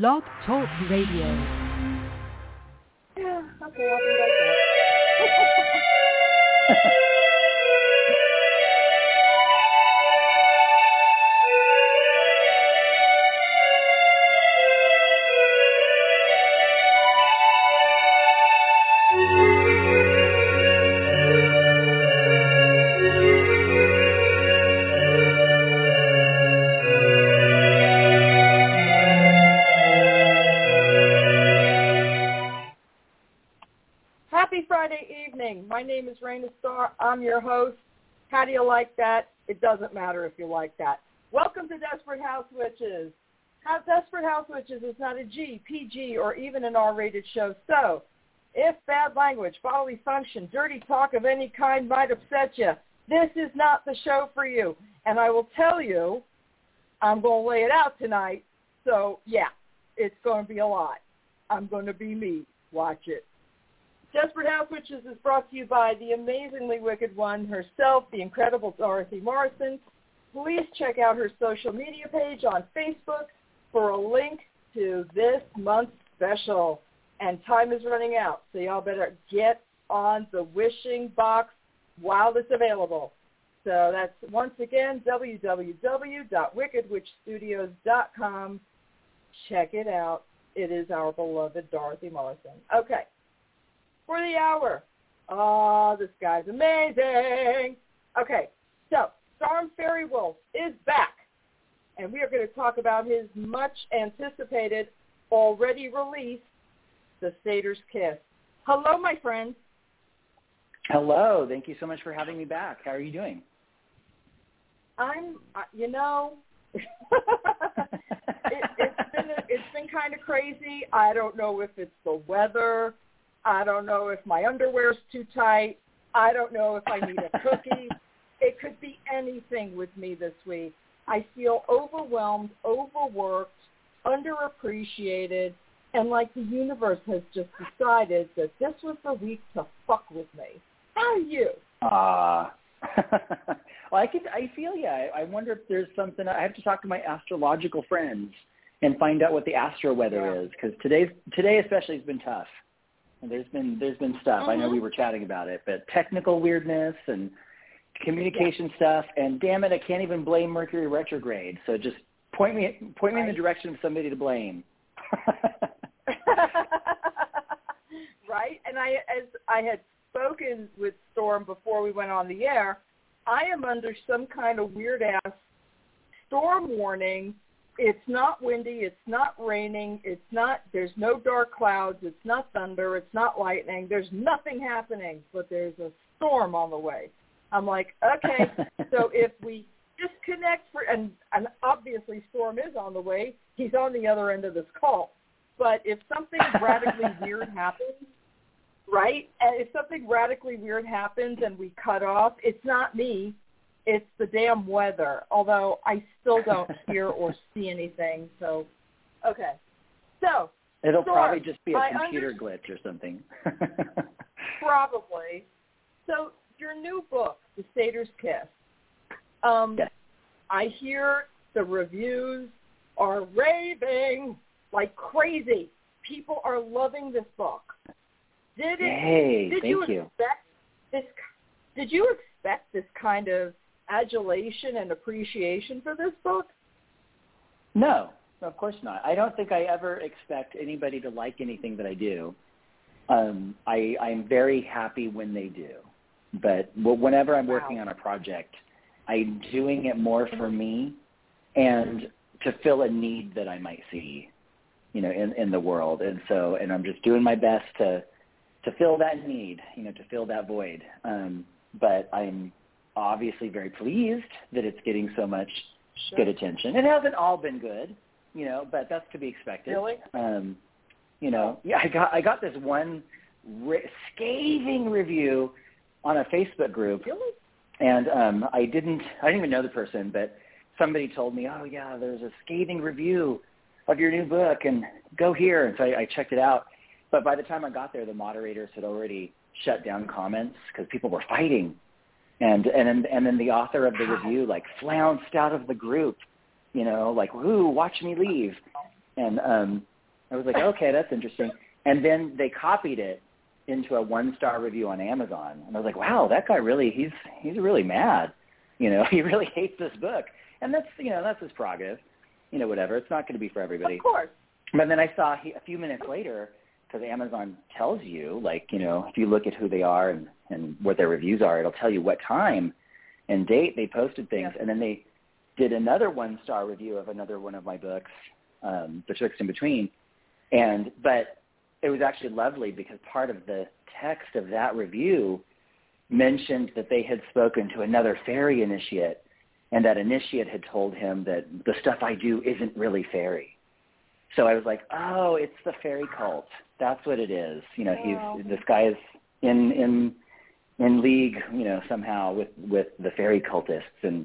Blog Talk Radio. Yeah, okay, I'll be right back. name is Raina Starr. I'm your host. How do you like that? It doesn't matter if you like that. Welcome to Desperate House Witches. How Desperate House Witches is not a G, PG, or even an R-rated show. So, if bad language, bodily function, dirty talk of any kind might upset you, this is not the show for you. And I will tell you, I'm going to lay it out tonight. So, yeah, it's going to be a lot. I'm going to be me. Watch it. Desperate House Witches is brought to you by the amazingly wicked one herself, the incredible Dorothy Morrison. Please check out her social media page on Facebook for a link to this month's special. And time is running out, so y'all better get on the wishing box while it's available. So that's once again www.wickedwitchstudios.com. Check it out. It is our beloved Dorothy Morrison. Okay for the hour. Oh, this guy's amazing. Okay, so Storm Faerywolf is back, and we are going to talk about his much anticipated, already released, The Satyr's Kiss. Hello, my friend. Hello. Thank you so much for having me back. How are you doing? I'm, uh, you know, it, it's been it's been kind of crazy. I don't know if it's the weather. I don't know if my underwear's too tight. I don't know if I need a cookie. it could be anything with me this week. I feel overwhelmed, overworked, underappreciated, and like the universe has just decided that this was the week to fuck with me. How are you? Ah. Uh, well, I could. I feel yeah. I, I wonder if there's something. I have to talk to my astrological friends and find out what the astro weather Yeah. is because today's today especially has been tough. There's been there's been stuff. I know Mhm. we were chatting about it, but technical weirdness and communication stuff. And damn it, I can't even blame Mercury retrograde. So just point me point me in the direction of somebody to blame. right? And I, as I had spoken with Storm before we went on the air, I am under some kind of weird ass storm warning. It's not windy. It's not raining. It's not. There's no dark clouds. It's not thunder. It's not lightning. There's nothing happening, but there's a storm on the way. I'm like, okay. so if we disconnect for, and, and obviously Storm is on the way. He's on the other end of this call. But if something radically weird happens, right? And if something radically weird happens and we cut off, it's not me. It's the damn weather. Although I still don't hear or see anything. So, okay. So It'll Sure. probably just be a I computer under- glitch or something. probably. So your new book, The Satyr's Kiss. Um, Yes. I hear the reviews are raving like crazy. People are loving this book. Did it? Yay, did thank you you. expect this? Did you expect this kind of adulation and appreciation for this book? No, of course not. I don't think I ever expect anybody to like anything that I do. Um, I, I'm very happy when they do, but wh- whenever I'm Wow. working on a project, I'm doing it more for me and to fill a need that I might see, you know, in, in the world. And so, and I'm just doing my best to to fill that need, you know, to fill that void. Um, but I'm obviously very pleased that it's getting so much good attention. It hasn't all been good, you know, but that's to be expected. Really? Um, you know, yeah, I got I got this one re- scathing review on a Facebook group, Really? and um, I didn't I didn't even know the person, but somebody told me, oh yeah, there's a scathing review of your new book, and go here. And so I, I checked it out. But by the time I got there, the moderators had already shut down comments because people were fighting and and then and then the author of the review like flounced out of the group, you know, like "Ooh, watch me leave," And um, I was like, okay, that's interesting. And then they copied it into a one star review on Amazon, and I was like, wow, that guy really he's he's really mad. You know, he really hates this book, and that's you know that's his prerogative. You know, whatever. It's not going to be for everybody. Of course. But then I saw he, a few minutes later because Amazon tells you, like, you know, if you look at who they are and, and what their reviews are, it'll tell you what time and date they posted things. And then they did another one-star review of another one of my books, um, Betwixt & Between. And, but it was actually lovely because part of the text of that review mentioned that they had spoken to another Faery initiate and that initiate had told him that the stuff I do isn't really Faery. So I was like, oh, it's the Faery cult. That's what it is. You know, he's this guy is in in in league, you know, somehow with with the Faery cultists, and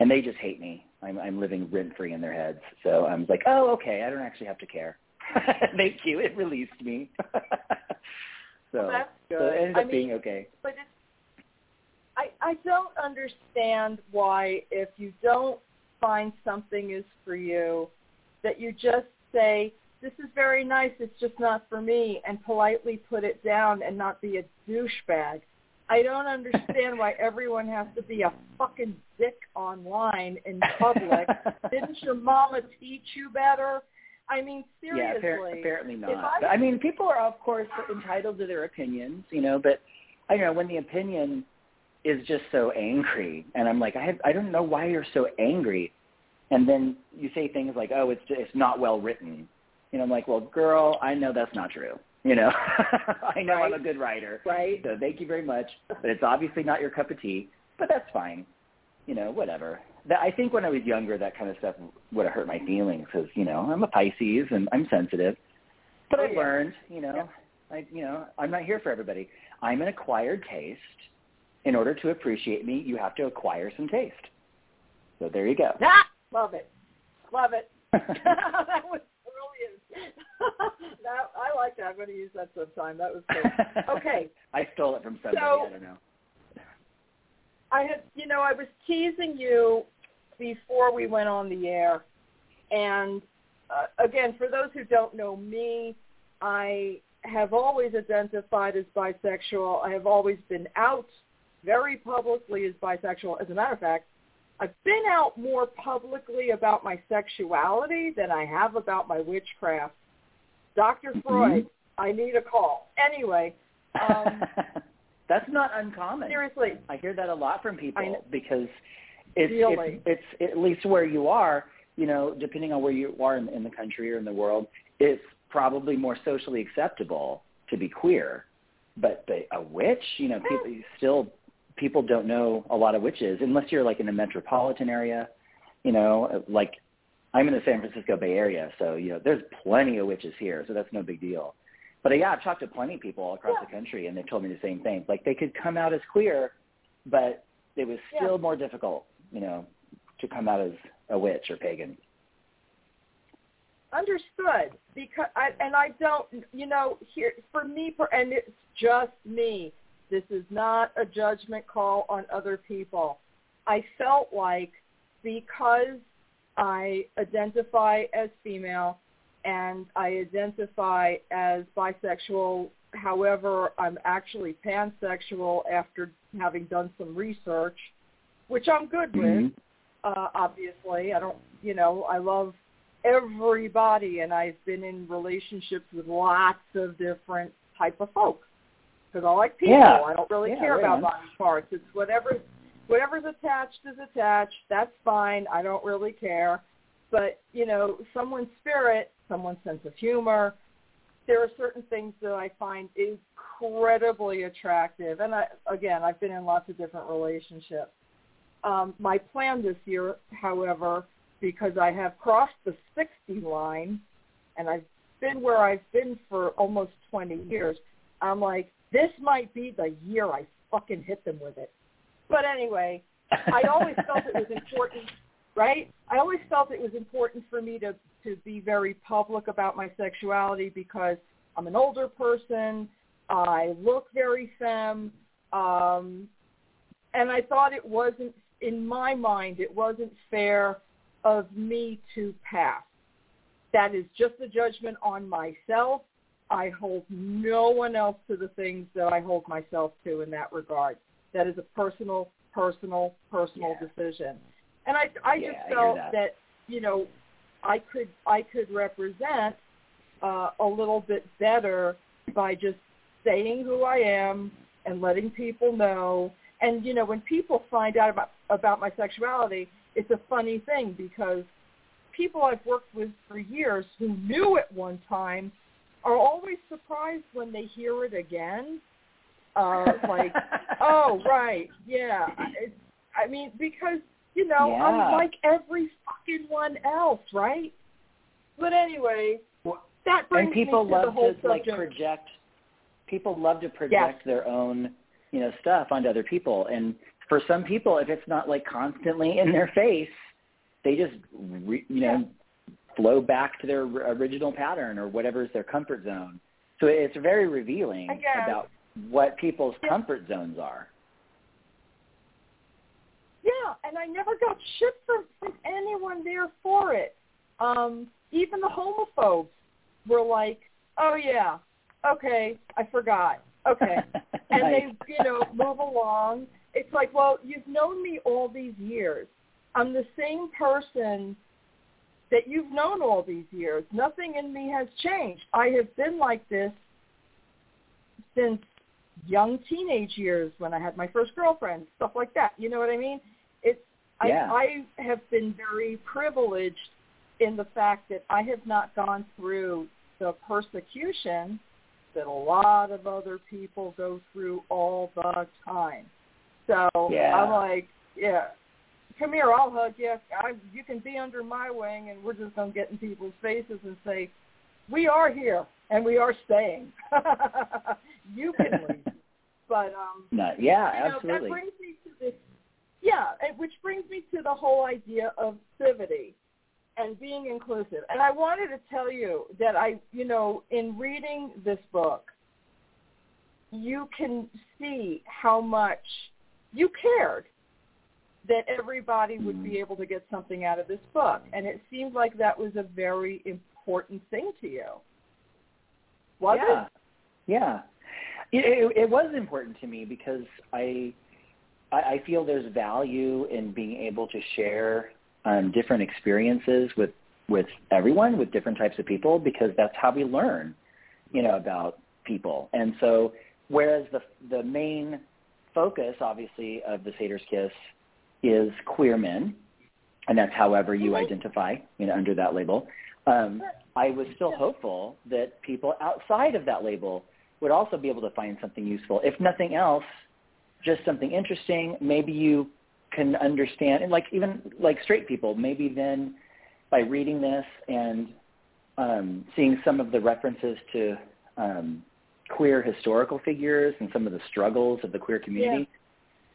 and they just hate me. I'm I'm living rent free in their heads. So I'm like, oh, okay, I don't actually have to care. Thank you. It released me. so, Well, that's so good. it ended I up being mean, okay. but it's I I don't understand why if you don't find something is for you that you just say this is very nice it's just not for me and politely put it down and not be a douchebag. I don't understand why everyone has to be a fucking dick online in public. Didn't your mama teach you better? I mean, seriously. Yeah, appar- apparently not. I- I mean, people are of course entitled to their opinions, you know. But I don't know when the opinion is just so angry, and I'm like, I have, I don't know why you're so angry, and then you say things like, oh, it's it's not well written, you know. I'm like, well, girl, I know that's not true. You know, I know I'm a good writer, Right. so thank you very much. But it's obviously not your cup of tea. But that's fine. You know, whatever. That, I think when I was younger, that kind of stuff would have hurt my feelings because you know I'm a Pisces and I'm sensitive. But Oh, I've yeah. learned, you know, I you know I'm not here for everybody. I'm an acquired taste. In order to appreciate me, you have to acquire some taste. So there you go. Ah, love it. Love it. that was. that I like that. I'm going to use that sometime. That was good. Okay. I stole it from somebody. So- I don't know. I had, you know, I was teasing you before we went on the air, and uh, again, for those who don't know me, I have always identified as bisexual. I have always been out very publicly as bisexual. As a matter of fact, I've been out more publicly about my sexuality than I have about my witchcraft. Doctor Mhm. Freud, I need a call. Anyway, um, That's not uncommon. seriously, I hear that a lot from people because it's, Really? it's it's at least where you are, you know, depending on where you are in, in the country or in the world, it's probably more socially acceptable to be queer. But but a witch, you know, people still people don't know a lot of witches unless you're like in a metropolitan area, you know, like I'm in the San Francisco Bay Area, so you know, there's plenty of witches here, so that's no big deal. But uh, yeah, I've talked to plenty of people all across Yeah. the country, and they've told me the same thing. Like they could come out as queer, but it was Yeah. still more difficult, you know, to come out as a witch or pagan. Understood. Because I and I don't, you know, here for me, per- and it's just me. This is not a judgment call on other people. I felt like because I identify as female and I identify as bisexual. However, I'm actually pansexual after having done some research, which I'm good with Mhm. uh, obviously. I don't, you know, I love everybody, and I've been in relationships with lots of different type of folks because I like people. Yeah. I don't really Yeah, care right about on. body parts. It's whatever, whatever's attached is attached. That's fine. I don't really care. But you know, someone's spirit, someone's sense of humor. There are certain things that I find incredibly attractive, and I again, I've been in lots of different relationships. Um, my plan this year, however, because I have crossed the 60 line and I've been where I've been for almost 20 years, I'm like, this might be the year I fucking hit them with it. But anyway, I always felt it was important, right? I always felt it was important for me to to be very public about my sexuality because I'm an older person. I look very femme, um, and I thought it wasn't, in my mind, it wasn't fair of me to pass. That is just a judgment on myself. I hold no one else to the things that I hold myself to in that regard. That is a personal, personal, personal Yeah. decision. And I, I Yeah, just I felt that. that you know, I could, I could represent uh, a little bit better by just saying who I am and letting people know. And you know, when people find out about about my sexuality, it's a funny thing because people I've worked with for years who knew at one time are always surprised when they hear it again. Uh, like, oh right, yeah. It's, I mean, because you know, Yeah. I'm like every fucking one else, right? But anyway, Well, that brings and people me to the love whole to like project people love to project their own you know stuff onto other people and for some people if it's not like constantly in their face they just re, you know flow back to their original pattern or whatever is their comfort zone so it's very revealing about what people's comfort zones are Yeah, and I never got shit from, from anyone there for it. Um, even the homophobes were like, "Oh yeah, okay, I forgot." Okay, and Nice. they, you know, move along. It's like, well, you've known me all these years. I'm the same person that you've known all these years. Nothing in me has changed. I have been like this since young teenage years when I had my first girlfriend, stuff like that. You know what I mean? It's Yeah. I, I have been very privileged in the fact that I have not gone through the persecution that a lot of other people go through all the time. So Yeah. I'm like, yeah, come here, I'll hug you. I, you can be under my wing, and we're just going to get in people's faces and say, we are here, and we are staying. you can leave. But um, no, yeah you know, absolutely that brings me to this. Yeah, which brings me to the whole idea of civility and being inclusive. And I wanted to tell you that I, you know, in reading this book, you can see how much you cared that everybody would be Mhm. able to get something out of this book. And it seemed like that was a very important thing to you. Was yeah. it? Yeah. It, it, it was important to me because I, I I feel there's value in being able to share um, different experiences with with everyone, with different types of people, because that's how we learn, you know, about people. And so, whereas the the main focus, obviously, of the Satyrs Kiss is queer men, and that's however you Mhm. identify, you know, under that label. Um, I was still hopeful that people outside of that label would also be able to find something useful. If nothing else, just something interesting. Maybe you can understand, and like even like straight people, maybe then by reading this and um, seeing some of the references to um, queer historical figures and some of the struggles of the queer community,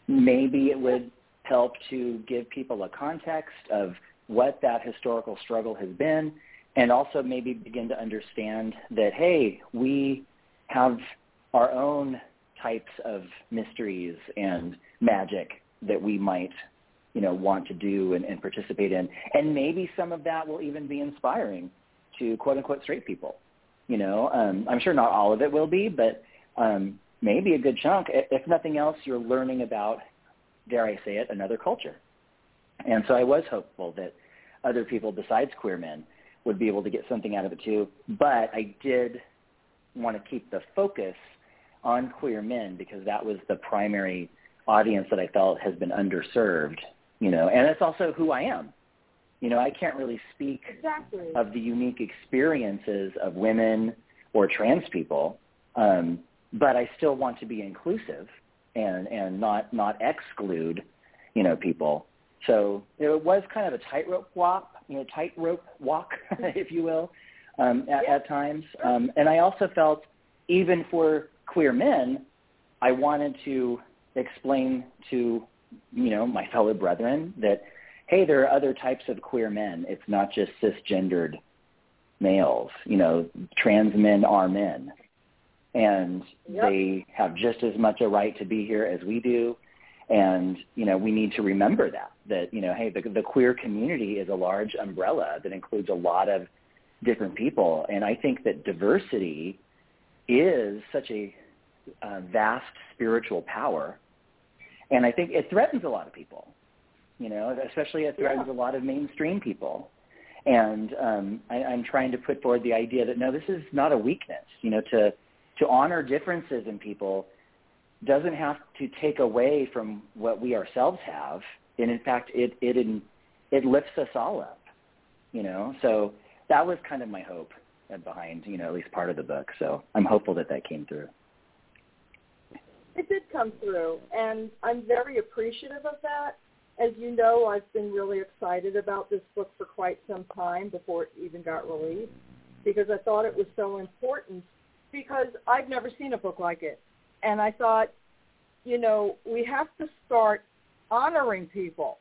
maybe it would help to give people a context of what that historical struggle has been and also maybe begin to understand that, hey, we have our own types of mysteries and magic that we might, you know, want to do and, and participate in. And maybe some of that will even be inspiring to quote unquote straight people. You know, um, I'm sure not all of it will be, but um, maybe a good chunk. If nothing else, you're learning about, dare I say it, another culture. And so I was hopeful that other people besides queer men would be able to get something out of it too. But I did want to keep the focus on queer men because that was the primary audience that I felt has been underserved, you know, and it's also who I am. You know, I can't really speak Exactly. of the unique experiences of women or trans people, um, but I still want to be inclusive and and not not exclude, you know, people. So it was kind of a tightrope walk, you know, tightrope walk, if you will, um, at, Yeah. at times. Um, and I also felt, even for queer men, I wanted to explain to, you know, my fellow brethren that, hey, there are other types of queer men. It's not just cisgendered males. You know, trans men are men. And Yep. they have just as much a right to be here as we do. And, you know, we need to remember that, that, you know, hey, the, the queer community is a large umbrella that includes a lot of different people. And I think that diversity is such a uh, vast spiritual power. And I think it threatens a lot of people, you know, especially it threatens yeah. a lot of mainstream people. And um, I, I'm trying to put forward the idea that no, this is not a weakness. You know, to to honor differences in people doesn't have to take away from what we ourselves have, and in fact, it it it lifts us all up. You know, so that was kind of my hope behind you know at least part of the book. So I'm hopeful that that came through. It did come through, and I'm very appreciative of that. As you know, I've been really excited about this book for quite some time before it even got released because I thought it was so important because I've never seen a book like it. And I thought, you know, we have to start honoring people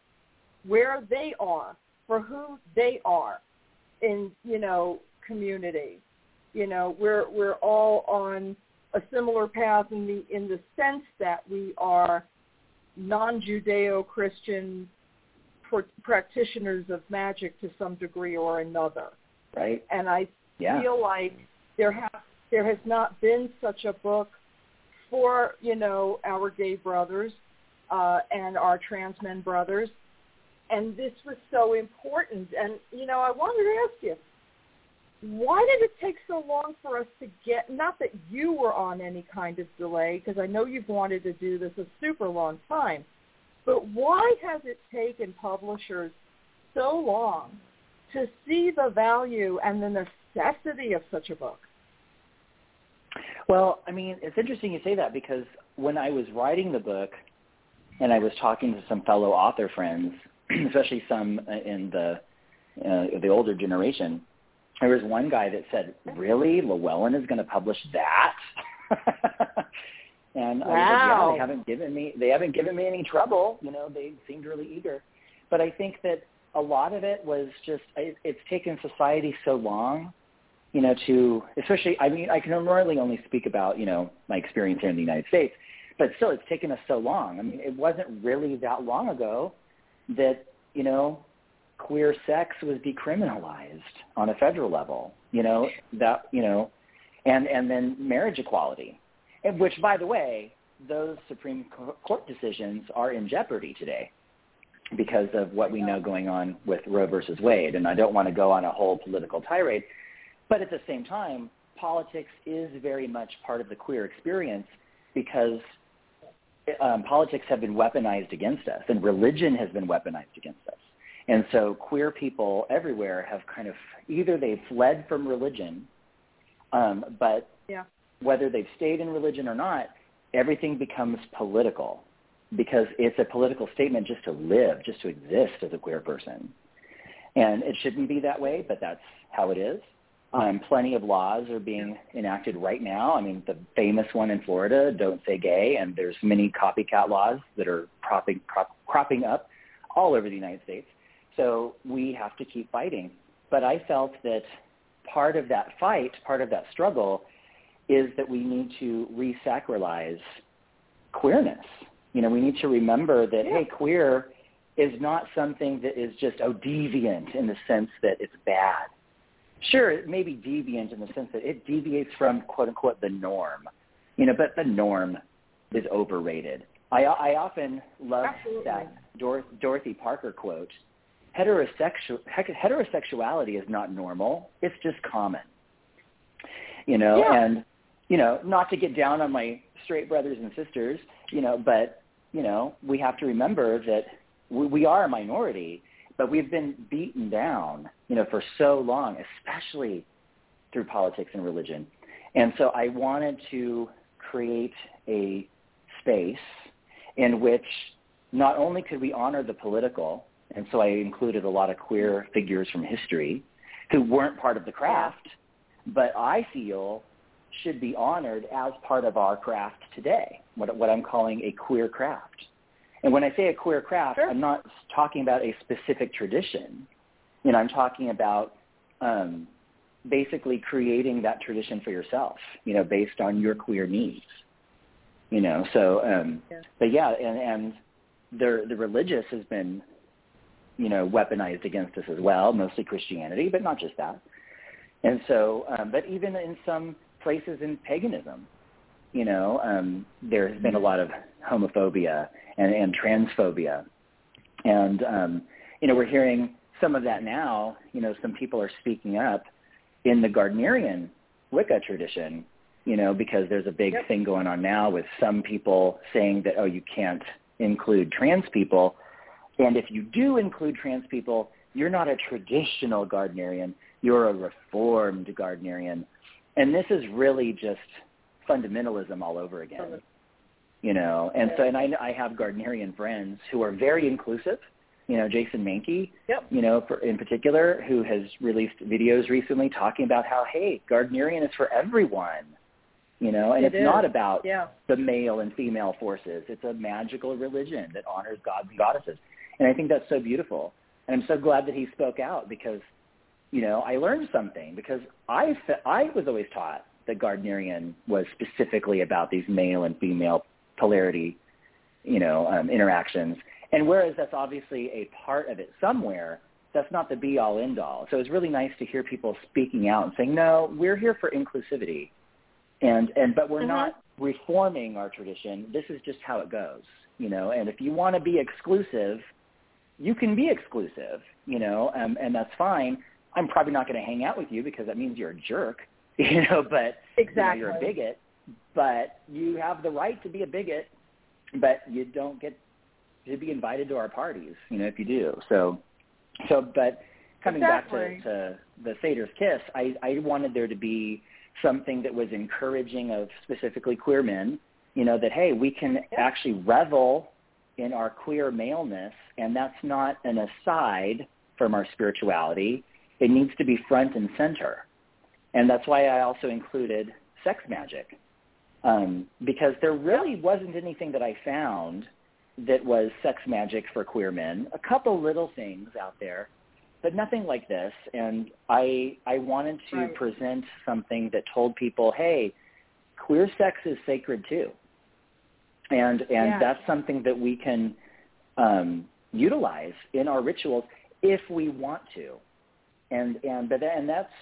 where they are for who they are in, you know, community. You know, we're we're all on a similar path in the in the sense that we are non-Judeo-Christian pr- practitioners of magic to some degree or another. Right. And I yeah. feel like there has there has not been such a book for you know our gay brothers uh, and our trans men brothers, and this was so important. And you know, I wanted to ask you, why did it take so long for us to get, not that you were on any kind of delay, because I know you've wanted to do this a super long time, but why has it taken publishers so long to see the value and the necessity of such a book? Well, I mean, it's interesting you say that because when I was writing the book and I was talking to some fellow author friends, especially some in the uh, the older generation, there was one guy that said, "Really, Llewellyn is going to publish that?" and wow. I was like, "Yeah, they haven't given me they haven't given me any trouble. You know, they seemed really eager." But I think that a lot of it was just it, it's taken society so long, you know, to especially. I mean, I can normally only speak about you know my experience here in the United States, but still, it's taken us so long. I mean, it wasn't really that long ago that you know queer sex was decriminalized on a federal level. You know that you know, and and then marriage equality, and which by the way, those Supreme Court decisions are in jeopardy today because of what we know going on with Roe versus Wade. And I don't want to go on a whole political tirade, but at the same time, politics is very much part of the queer experience because um, politics have been weaponized against us, and religion has been weaponized against us. And so queer people everywhere have kind of either they've fled from religion, um, but yeah. whether they've stayed in religion or not, everything becomes political because it's a political statement just to live, just to exist as a queer person. And it shouldn't be that way, but that's how it is. Um, plenty of laws are being enacted right now. I mean, the famous one in Florida, Don't Say Gay, and there's many copycat laws that are cropping, crop, cropping up all over the United States. So we have to keep fighting. But I felt that part of that fight, part of that struggle, is that we need to resacralize queerness. You know, we need to remember that, yeah. hey, queer is not something that is just, oh, deviant in the sense that it's bad. Sure, it may be deviant in the sense that it deviates from, quote unquote, the norm. You know, but the norm is overrated. I, I often love Absolutely. that Dor- Dorothy Parker quote heterosexual heterosexuality is not normal. It's just common. You know, yeah. and you know, not to get down on my straight brothers and sisters, you know, but you know, we have to remember that we, we are a minority, but we've been beaten down, you know, for so long, especially through politics and religion. And so I wanted to create a space in which not only could we honor the political and so I included a lot of queer figures from history who weren't part of the craft, but I feel should be honored as part of our craft today, what, what I'm calling a queer craft. And when I say a queer craft, sure. I'm not talking about a specific tradition. You know, I'm talking about um, basically creating that tradition for yourself, you know, based on your queer needs. You know, so, um, yeah. but yeah, and, and the, the religious has been you know, weaponized against us as well, mostly Christianity, but not just that. And so, um, but even in some places in paganism, you know, um, there has been a lot of homophobia and, and transphobia. And, um, you know, we're hearing some of that now. You know, some people are speaking up in the Gardnerian Wicca tradition, you know, because there's a big Yep. thing going on now with some people saying that, oh, you can't include trans people. And if you do include trans people, you're not a traditional Gardnerian. You're a reformed Gardnerian. And this is really just fundamentalism all over again. You know, and so and I I have Gardnerian friends who are very inclusive. You know, Jason Mankey, Yep. you know, for, in particular, who has released videos recently talking about how, hey, Gardnerian is for everyone. You know, and It it's is. not about Yeah. the male and female forces. It's a magical religion that honors gods and goddesses. And I think that's so beautiful. And I'm so glad that he spoke out because, you know, I learned something because I, I was always taught that Gardnerian was specifically about these male and female polarity, you know, um, interactions. And whereas that's obviously a part of it somewhere, that's not the be-all, end-all. So it's really nice to hear people speaking out and saying, no, we're here for inclusivity and and but we're Mhm. not reforming our tradition. This is just how it goes, you know. And if you want to be exclusive, you can be exclusive, you know, um, and that's fine. I'm probably not going to hang out with you because that means you're a jerk, you know. But you know, Exactly. you're a bigot. But you have the right to be a bigot, but you don't get to be invited to our parties, you know, if you do. So, so but coming Exactly. back to, to the Satyr's Kiss, I, I wanted there to be something that was encouraging of specifically queer men, you know, that, hey, we can Yeah. actually revel in our queer maleness, and that's not an aside from our spirituality. It needs to be front and center. And that's why I also included sex magic, um, because there really wasn't anything that I found that was sex magic for queer men. A couple little things out there, but nothing like this. And I I wanted to Right. present something that told people, hey, queer sex is sacred too, and and Yeah. that's something that we can um, utilize in our rituals if we want to. And and but and that's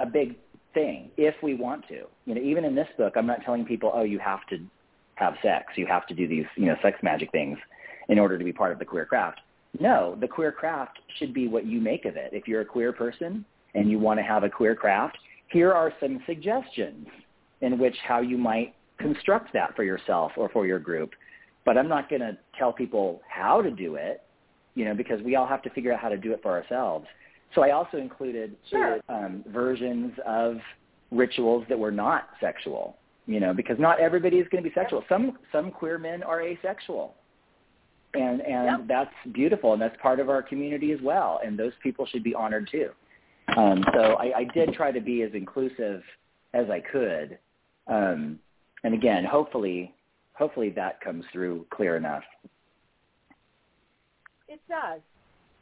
a big thing if we want to. You know, even in this book, I'm not telling people, oh, you have to have sex, you have to do these, you know, sex magic things in order to be part of the queer craft. No, the queer craft should be what you make of it. If you're a queer person and you want to have a queer craft, here are some suggestions in which how you might construct that for yourself or for your group. But I'm not going to tell people how to do it, you know, because we all have to figure out how to do it for ourselves. So I also included Sure. um, versions of rituals that were not sexual, you know, because not everybody is going to be sexual. Some some queer men are asexual, and and Yep. that's beautiful, and that's part of our community as well. And those people should be honored too. Um, so I, I did try to be as inclusive as I could, um, and again, hopefully, hopefully that comes through clear enough. It does.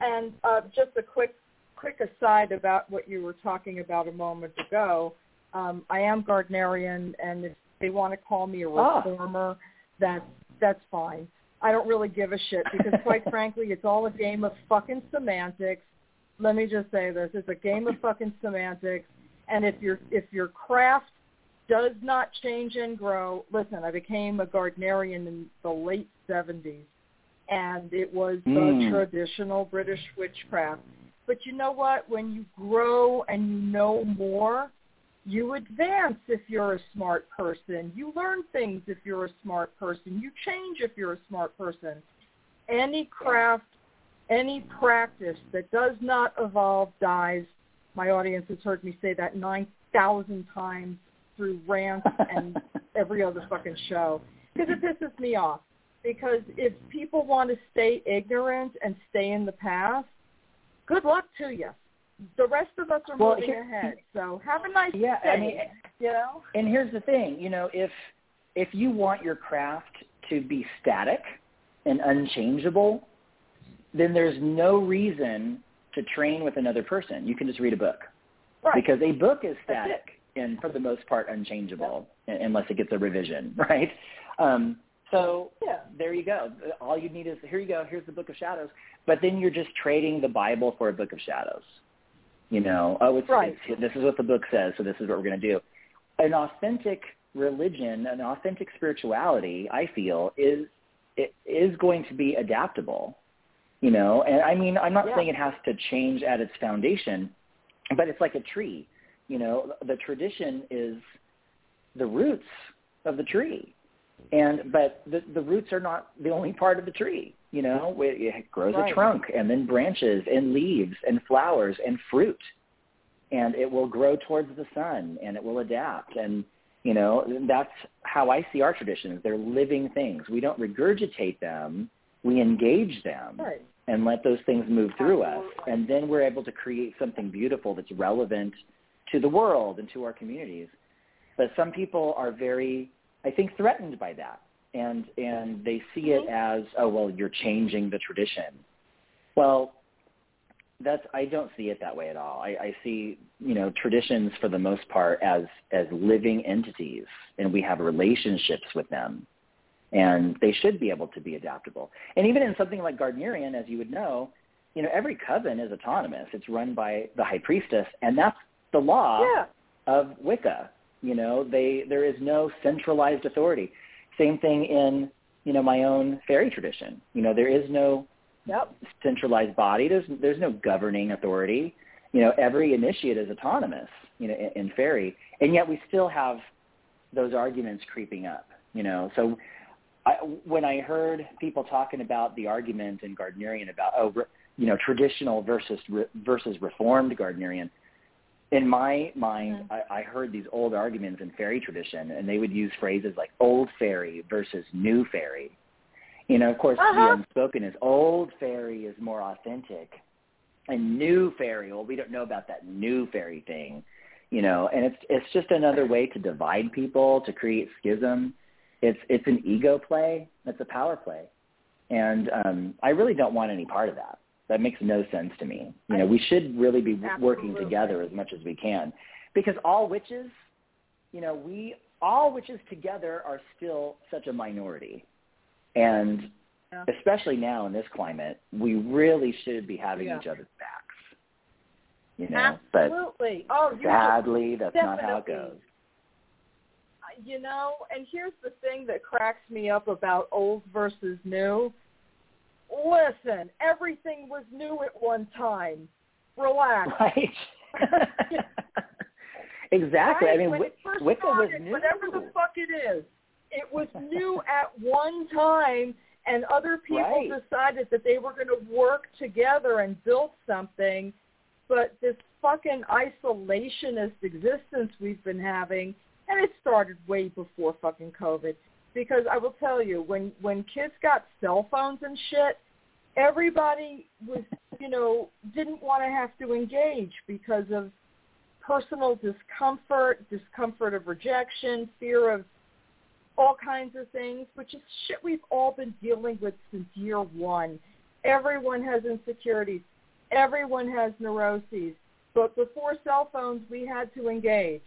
And uh, just a quick quick aside about what you were talking about a moment ago. Um, I am Gardnerian, and if they want to call me a Ah. reformer, that's that's fine. I don't really give a shit because, quite frankly, it's all a game of fucking semantics. Let me just say this: it's a game of fucking semantics. And if your if your craft does not change and grow, listen, I became a Gardnerian in the late '70s and it was the Mm. traditional British witchcraft. But you know what? When you grow and you know more, you advance if you're a smart person. You learn things if you're a smart person. You change if you're a smart person. Any craft, any practice that does not evolve dies. My audience has heard me say that 9,000 times through rants and every other fucking show because it pisses me off. Because if people want to stay ignorant and stay in the past, good luck to you. The rest of us are Well, moving here- ahead. So have a nice Yeah, day. I mean, you know, and here's the thing, you know, if if you want your craft to be static and unchangeable, then there's no reason to train with another person. You can just read a book right? because a book is static and for the most part unchangeable un- unless it gets a revision, right? Um, so yeah, there you go. All you need is here you go. Here's the Book of Shadows. But then you're just trading the Bible for a Book of Shadows. You know, oh, it's, right. it's this is what the book says, so this is what we're going to do. An authentic religion, an authentic spirituality, I feel, is it is going to be adaptable. You know, and I mean, I'm not yeah. saying it has to change at its foundation, but it's like a tree. You know, the tradition is the roots of the tree, and but the the roots are not the only part of the tree. You know, it grows right. a trunk and then branches and leaves and flowers and fruit, and it will grow towards the sun and it will adapt and you know that's how I see our traditions. They're living things. We don't regurgitate them. We engage them. Right and let those things move through us. And then we're able to create something beautiful that's relevant to the world and to our communities. But some people are very, I think, threatened by that. And, and they see it mm-hmm. as, oh, well, you're changing the tradition. Well, that's, I don't see it that way at all. I, I see, you know, traditions for the most part as, as living entities, and we have relationships with them and they should be able to be adaptable. And even in something like Gardnerian, as you would know, you know, every coven is autonomous. It's run by the high priestess, and that's the law yeah. of Wicca. You know, they there is no centralized authority. Same thing in you know my own Faery tradition. You know, there is no yep. centralized body. There's there's no governing authority. You know, every initiate is autonomous. You know, in, in Faery, and yet we still have those arguments creeping up. You know, so I, when I heard people talking about the argument in Gardnerian about oh you know traditional versus versus reformed Gardnerian, in my mind mm-hmm. I, I heard these old arguments in Faery tradition, and they would use phrases like old Faery versus new Faery. You know, of course, uh-huh. the unspoken is old Faery is more authentic, and new fairy. Well, we don't know about that new fairy thing, you know, and it's it's just another way to divide people to create schism it's it's an ego play. It's a power play, and um, I really don't want any part of that. That makes no sense to me. You know, we should really be Absolutely. working together as much as we can, because all witches, you know, we all witches together are still such a minority, and yeah. especially now in this climate, we really should be having yeah. each other's backs. You know, but oh, sadly, know, that's definitely. not how it goes uh, you know, and here's the thing that cracks me up about old versus new. Listen, everything was new at one time. Relax. Right. exactly. Right? I mean, when it first Wicca started, was new. Whatever the fuck it is, it was new at one time, and other people Right. decided that they were going to work together and build something. But this fucking isolationist existence we've been having and it started way before fucking COVID. Because I will tell you, when when kids got cell phones and shit, everybody was, you know, didn't want to have to engage because of personal discomfort, discomfort of rejection, fear of all kinds of things, which is shit we've all been dealing with since year one. Everyone has insecurities. Everyone has neuroses. But before cell phones, we had to engage.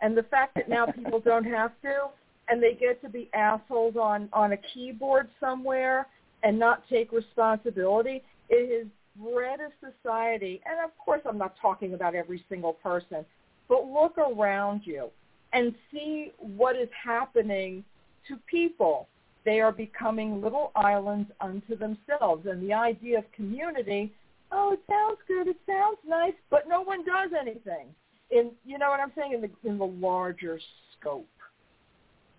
And the fact that now people don't have to and they get to be assholes on, on a keyboard somewhere and not take responsibility, it has bred a society, and of course I'm not talking about every single person, but look around you and see what is happening to people. They are becoming little islands unto themselves. And the idea of community, oh, it sounds good, it sounds nice, but no one does anything in you know what I'm saying in the in the larger scope.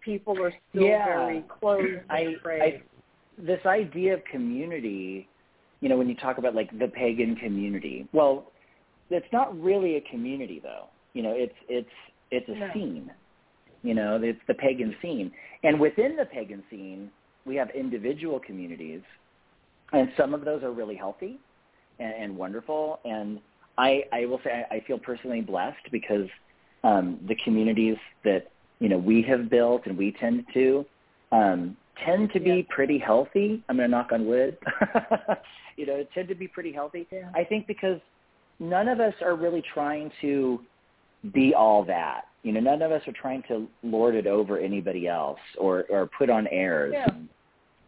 People are still yeah. very closed I, I, this idea of community, you know, when you talk about like the pagan community, well, it's not really a community though. You know, it's it's it's a no. scene. You know, it's the pagan scene, and within the pagan scene, we have individual communities, and some of those are really healthy and, and wonderful, and I, I will say I, I feel personally blessed because um, the communities that you know we have built and we tend to um, tend to be yeah. pretty healthy. I'm going to knock on wood. you know, tend to be pretty healthy. Yeah. I think because none of us are really trying to be all that. You know, none of us are trying to lord it over anybody else or or put on airs. Yeah.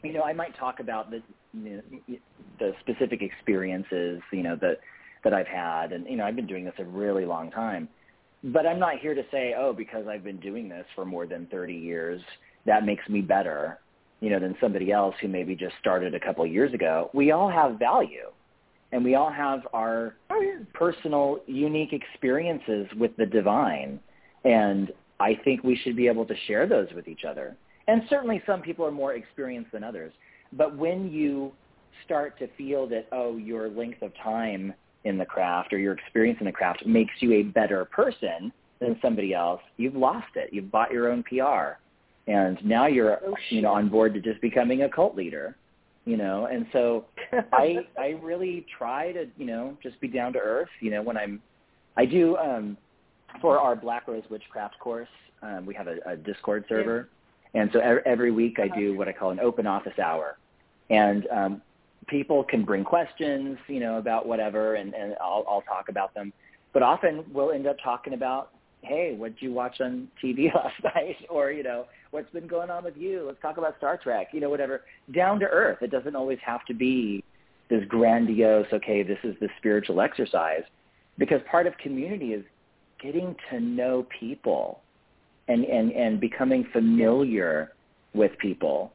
You know, I might talk about the you know, the specific experiences. You know, that that I've had, and you know, I've been doing this a really long time. But I'm not here to say, oh, because I've been doing this for more than 30 years, that makes me better, you know, than somebody else who maybe just started a couple of years ago. We all have value, and we all have our oh, yeah. personal, unique experiences with the divine, and I think we should be able to share those with each other. And certainly, some people are more experienced than others. But when you start to feel that, oh, your length of time in the craft or your experience in the craft makes you a better person than somebody else, you've lost it. You've bought your own PR. And now you're, oh, you know, on board to just becoming a cult leader, you know. And so I I really try to, you know, just be down to earth, you know, when I'm I do um for our Black Rose Witchcraft course, um we have a, a Discord server. Yeah. And so every week I do what I call an open office hour. And um people can bring questions, you know, about whatever, and, and I'll, I'll talk about them. But often we'll end up talking about, hey, what did you watch on TV last night? Or, you know, what's been going on with you? Let's talk about Star Trek, you know, whatever. Down to earth. It doesn't always have to be this grandiose, okay, this is the spiritual exercise. Because part of community is getting to know people and, and, and becoming familiar with people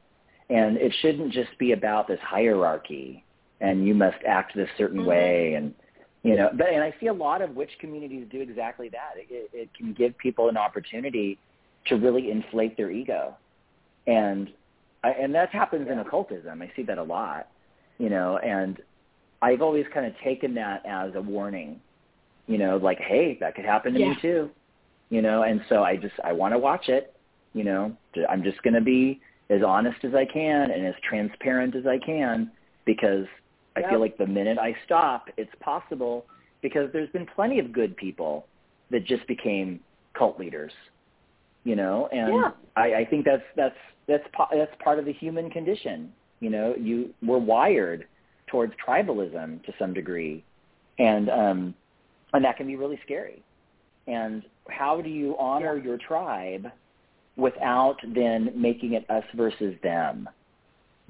and it shouldn't just be about this hierarchy and you must act this certain mm-hmm. way and you know but and i see a lot of witch communities do exactly that. It, it can give people an opportunity to really inflate their ego. And I, and that happens in occultism. I see that a lot you know and i've always kind of taken that as a warning you know like hey that could happen to yeah. me too you know and so i just i want to watch it you know i'm just going to be as honest as I can and as transparent as I can because I yep. feel like the minute I stop, it's possible because there's been plenty of good people that just became cult leaders, you know, and yeah. I, I think that's that's that's that's part of the human condition. You know, you we're wired towards tribalism to some degree, and um, and that can be really scary. And how do you honor yeah. your tribe without then making it us versus them.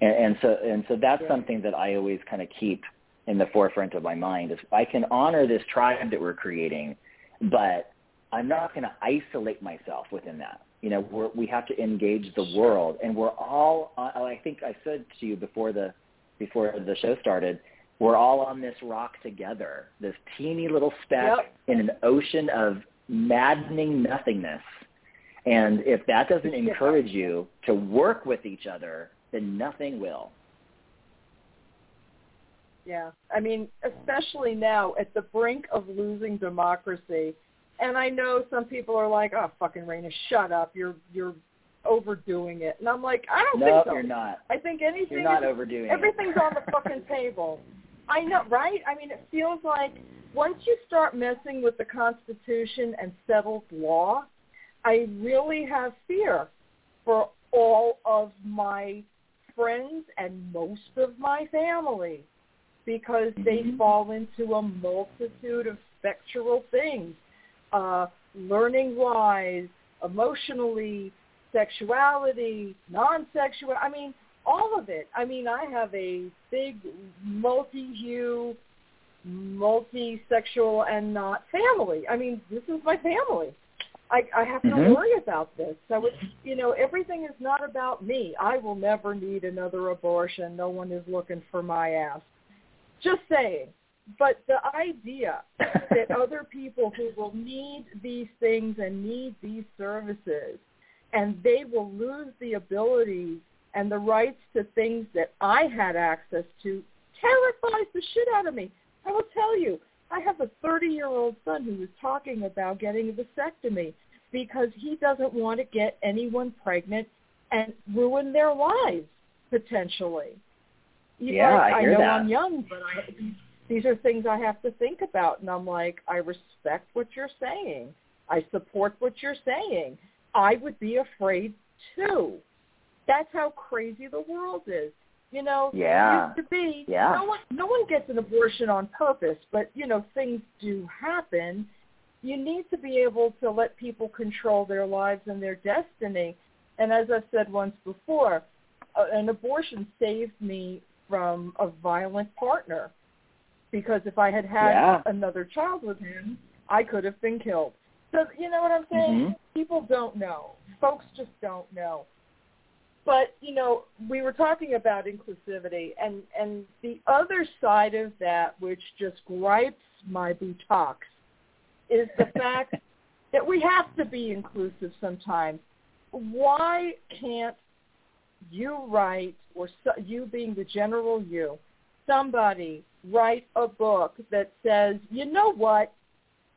And, and so and so that's something that I always kind of keep in the forefront of my mind is I can honor this tribe that we're creating, but I'm not going to isolate myself within that. You know, we're, we have to engage the world, and we're all. I think I said to you before the before the show started, we're all on this rock together, this teeny little speck yep. in an ocean of maddening nothingness and if that doesn't encourage you to work with each other, then nothing will. Yeah. I mean, especially now at the brink of losing democracy. And I know some people are like, "Oh, fucking Raina, shut up. You're you're overdoing it." And I'm like, "I don't no, think so. you're not. I think anything You're not is, overdoing everything's it. on the fucking table." I know, right? I mean, it feels like once you start messing with the Constitution and settled law, I really have fear for all of my friends and most of my family because they Mm-hmm. fall into a multitude of spectral things, uh, learning-wise, emotionally, sexuality, non-sexual. I mean, all of it. I mean, I have a big multi-hue, multi-sexual and not family. I mean, this is my family. I, I have to Mhm. worry about this. So it's you know everything is not about me. I will never need another abortion. No one is looking for my ass. Just saying. But the idea that other people who will need these things and need these services, and they will lose the ability and the rights to things that I had access to, terrifies the shit out of me. I will tell you, I have a 30-year-old son who is talking about getting a vasectomy because he doesn't want to get anyone pregnant and ruin their lives potentially. You Yeah, like, I hear know that. I'm young, but I, these are things I have to think about, and I'm like, I respect what you're saying. I support what you're saying. I would be afraid too. That's how crazy the world is. You know, Yeah. used to be Yeah. no one no one gets an abortion on purpose, but you know, things do happen. You need to be able to let people control their lives and their destiny. And as I've said once before, an abortion saved me from a violent partner. because if I had had Yeah. another child with him, I could have been killed. So you know what I'm saying? Mhm. People don't know. Folks just don't know. But you know, we were talking about inclusivity, and and the other side of that, which just gripes my buttocks, is the fact that we have to be inclusive sometimes. Why can't you write, or so, you being the general you, somebody write a book that says, you know what,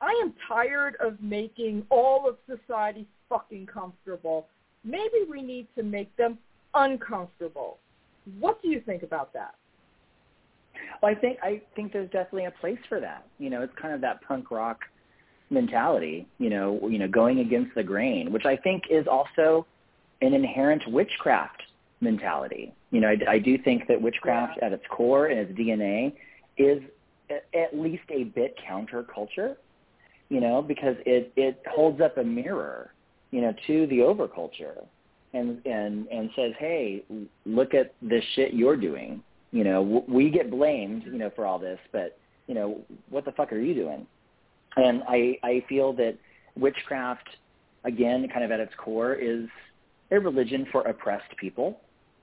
I am tired of making all of society fucking comfortable. Maybe we need to make them uncomfortable. What do you think about that? Well, I think I think there's definitely a place for that. You know, it's kind of that punk rock mentality. You know, you know, going against the grain, which I think is also an inherent witchcraft mentality. You know, I, I do think that witchcraft Yeah. at its core and its DNA is at least a bit counterculture. You know, because it it holds up a mirror, you know, to the overculture, and and and says, hey, look at this shit you're doing. You know, w- we get blamed, you know, for all this, but you know, what the fuck are you doing? And I I feel that witchcraft, again, kind of at its core, is a religion for oppressed people,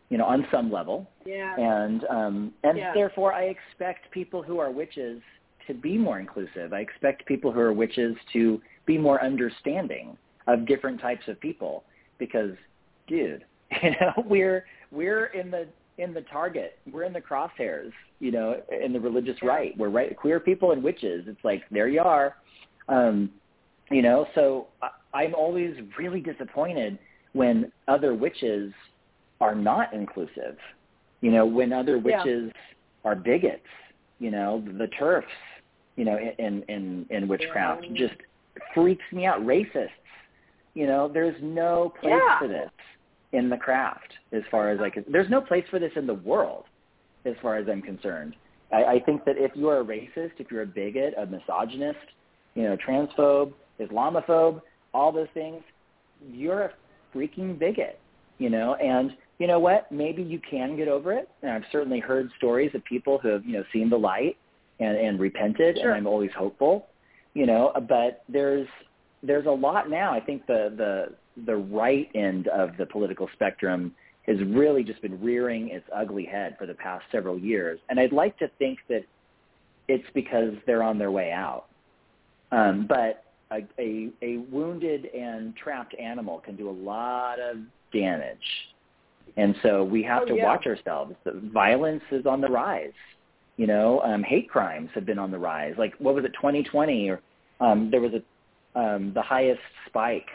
you know, on some level. Yeah. And um, and Yeah. therefore, I expect people who are witches to be more inclusive. I expect people who are witches to be more understanding of different types of people. Because, dude, you know, we're we're in the in the target. We're in the crosshairs. You know, in the religious right. We're right. Queer people and witches. It's like there you are. Um, you know, so I, I'm always really disappointed when other witches are not inclusive. You know, when other Yeah. witches are bigots. You know, the TERFs. You know, in in in witchcraft Yeah. just freaks me out. Racists. You know, there's no place Yeah. for this in the craft as far as I uh-huh. can. There's no place for this in the world as far as I'm concerned. I, I think that if you are a racist, if you're a bigot, a misogynist, you know, transphobe, Islamophobe, all those things, you're a freaking bigot, you know, and you know what? Maybe you can get over it. And I've certainly heard stories of people who have, you know, seen the light and, and repented, Sure. and I'm always hopeful, you know, but there's there's a lot now. I think the the the right end of the political spectrum has really just been rearing its ugly head for the past several years, and I'd like to think that it's because they're on their way out. Um, but a, a, a wounded and trapped animal can do a lot of damage. And so we have Oh, to yeah. watch ourselves. The violence is on the rise. You know, um, hate crimes have been on the rise. Like what was it, 2020? Or um, there was a um, the highest spike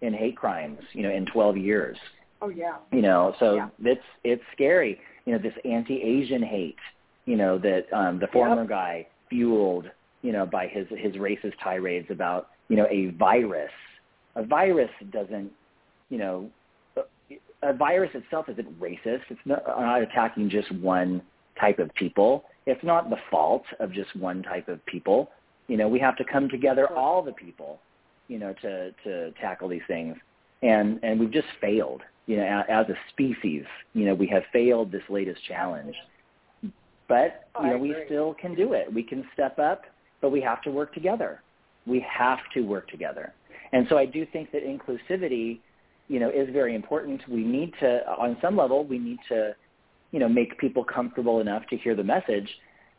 in hate crimes. You know, in 12 years. Oh yeah. You know, so Yeah. it's it's scary. You know, this anti-Asian hate. You know that um, the former guy fueled. You know, by his his racist tirades about you know a virus. A virus doesn't. You know, a virus itself isn't racist. It's not, not attacking just one type of people. It's not the fault of just one type of people. You know, we have to come together, all the people, you know, to to tackle these things. And and we've just failed. You know, as a species, you know, we have failed this latest challenge. But Oh, you know, we still can do it. We can step up, but we have to work together. We have to work together. And so I do think that inclusivity, you know, is very important. We need to, on some level, we need to, you know, make people comfortable enough to hear the message,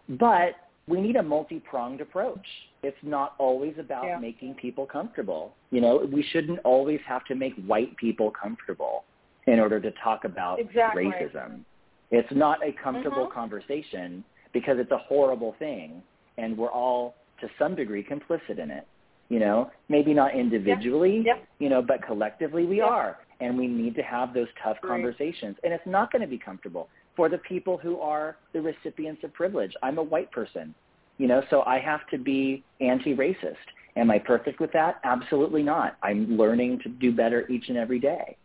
but we need a multi-pronged approach. It's not always about Yeah. making people comfortable. You know, we shouldn't always have to make white people comfortable in order to talk about Exactly. racism. It's not a comfortable Mhm. conversation because it's a horrible thing and we're all to some degree complicit in it. You know, maybe not individually, Yeah. you know, but collectively we Yeah. are. And we need to have those tough Right. conversations. And it's not going to be comfortable for the people who are the recipients of privilege. I'm a white person, you know, so I have to be anti-racist. Am I perfect with that? Absolutely not. I'm learning to do better each and every day,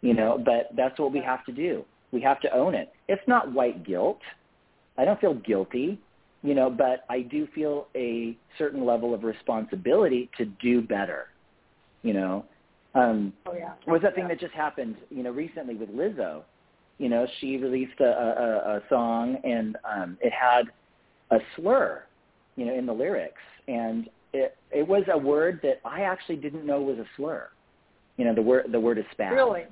you know, but that's what we have to do. We have to own it. It's not white guilt. I don't feel guilty, you know, but I do feel a certain level of responsibility to do better, you know. Um, Oh yeah. was that thing Yeah. that just happened, you know, recently with Lizzo? You know, she released a, a, a song and um, it had a slur, you know, in the lyrics, and it it was a word that I actually didn't know was a slur. You know, the word the word is spasm. Really?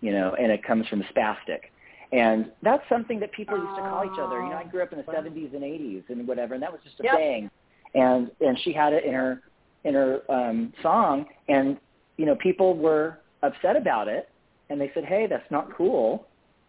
You know, and it comes from spastic. And that's something that people used to call each other. You know, I grew up in the Oh. 70s and 80s and whatever, and that was just a Yep. thing. And and she had it in her in her um song and you know, people were upset about it and they said, "Hey, that's not cool."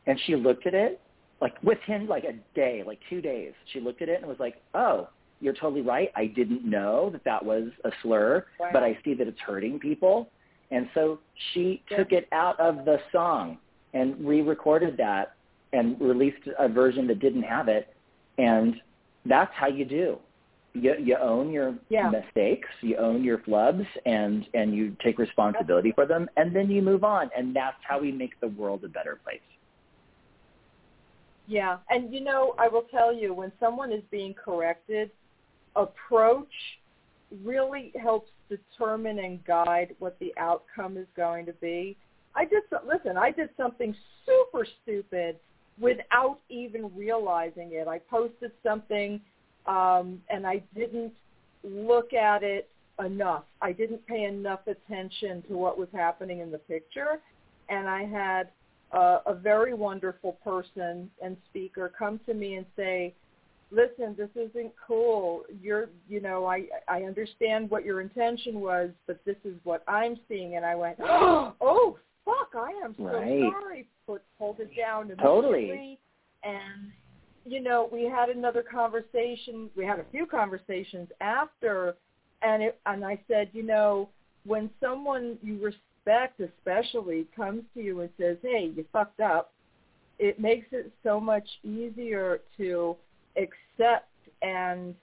And she looked at it like within like a day, like 2 days. She looked at it and was like, "Oh, you're totally right. I didn't know that that was a slur, Wow. but I see that it's hurting people." And so she Yeah. took it out of the song and re-recorded that and released a version that didn't have it. And that's how you do. You, you own your Yeah. mistakes, you own your flubs, and and you take responsibility for them, and then you move on. And that's how we make the world a better place. Yeah, and you know, I will tell you, when someone is being corrected, approach really helps determine and guide what the outcome is going to be. I did so, listen. I did something super stupid without even realizing it. I posted something, um, and I didn't look at it enough. I didn't pay enough attention to what was happening in the picture, and I had uh, a very wonderful person and speaker come to me and say, "Listen, this isn't cool. You're, you know, I I understand what your intention was, but this is what I'm seeing." And I went, "Oh, fuck! I am so Right. sorry." Put pulled it down Totally. and you know, we had another conversation. We had a few conversations after, and it, and I said, you know, when someone you respect, especially, comes to you and says, "Hey, you fucked up," it makes it so much easier to accept and,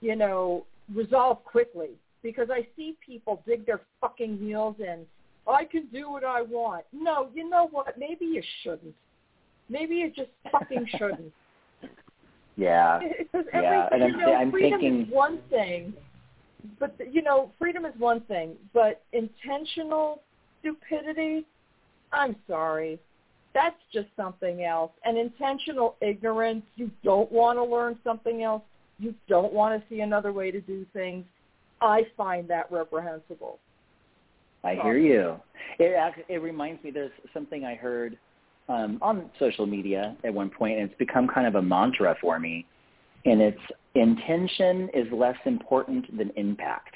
you know, resolve quickly. Because I see people dig their fucking heels in. I can do what I want. No, you know what? Maybe you shouldn't. Maybe you just fucking shouldn't. Yeah. Yeah, and I'm- you know, I'm freedom thinking- is one thing, but you know, freedom is one thing, but intentional stupidity, I'm sorry, that's just something else. And intentional ignorance, you don't want to learn something else, you don't want to see another way to do things. I find that reprehensible. I hear you. It it reminds me. There's something I heard um, on social media at one point, and it's become kind of a mantra for me. And it's intention is less important than impact.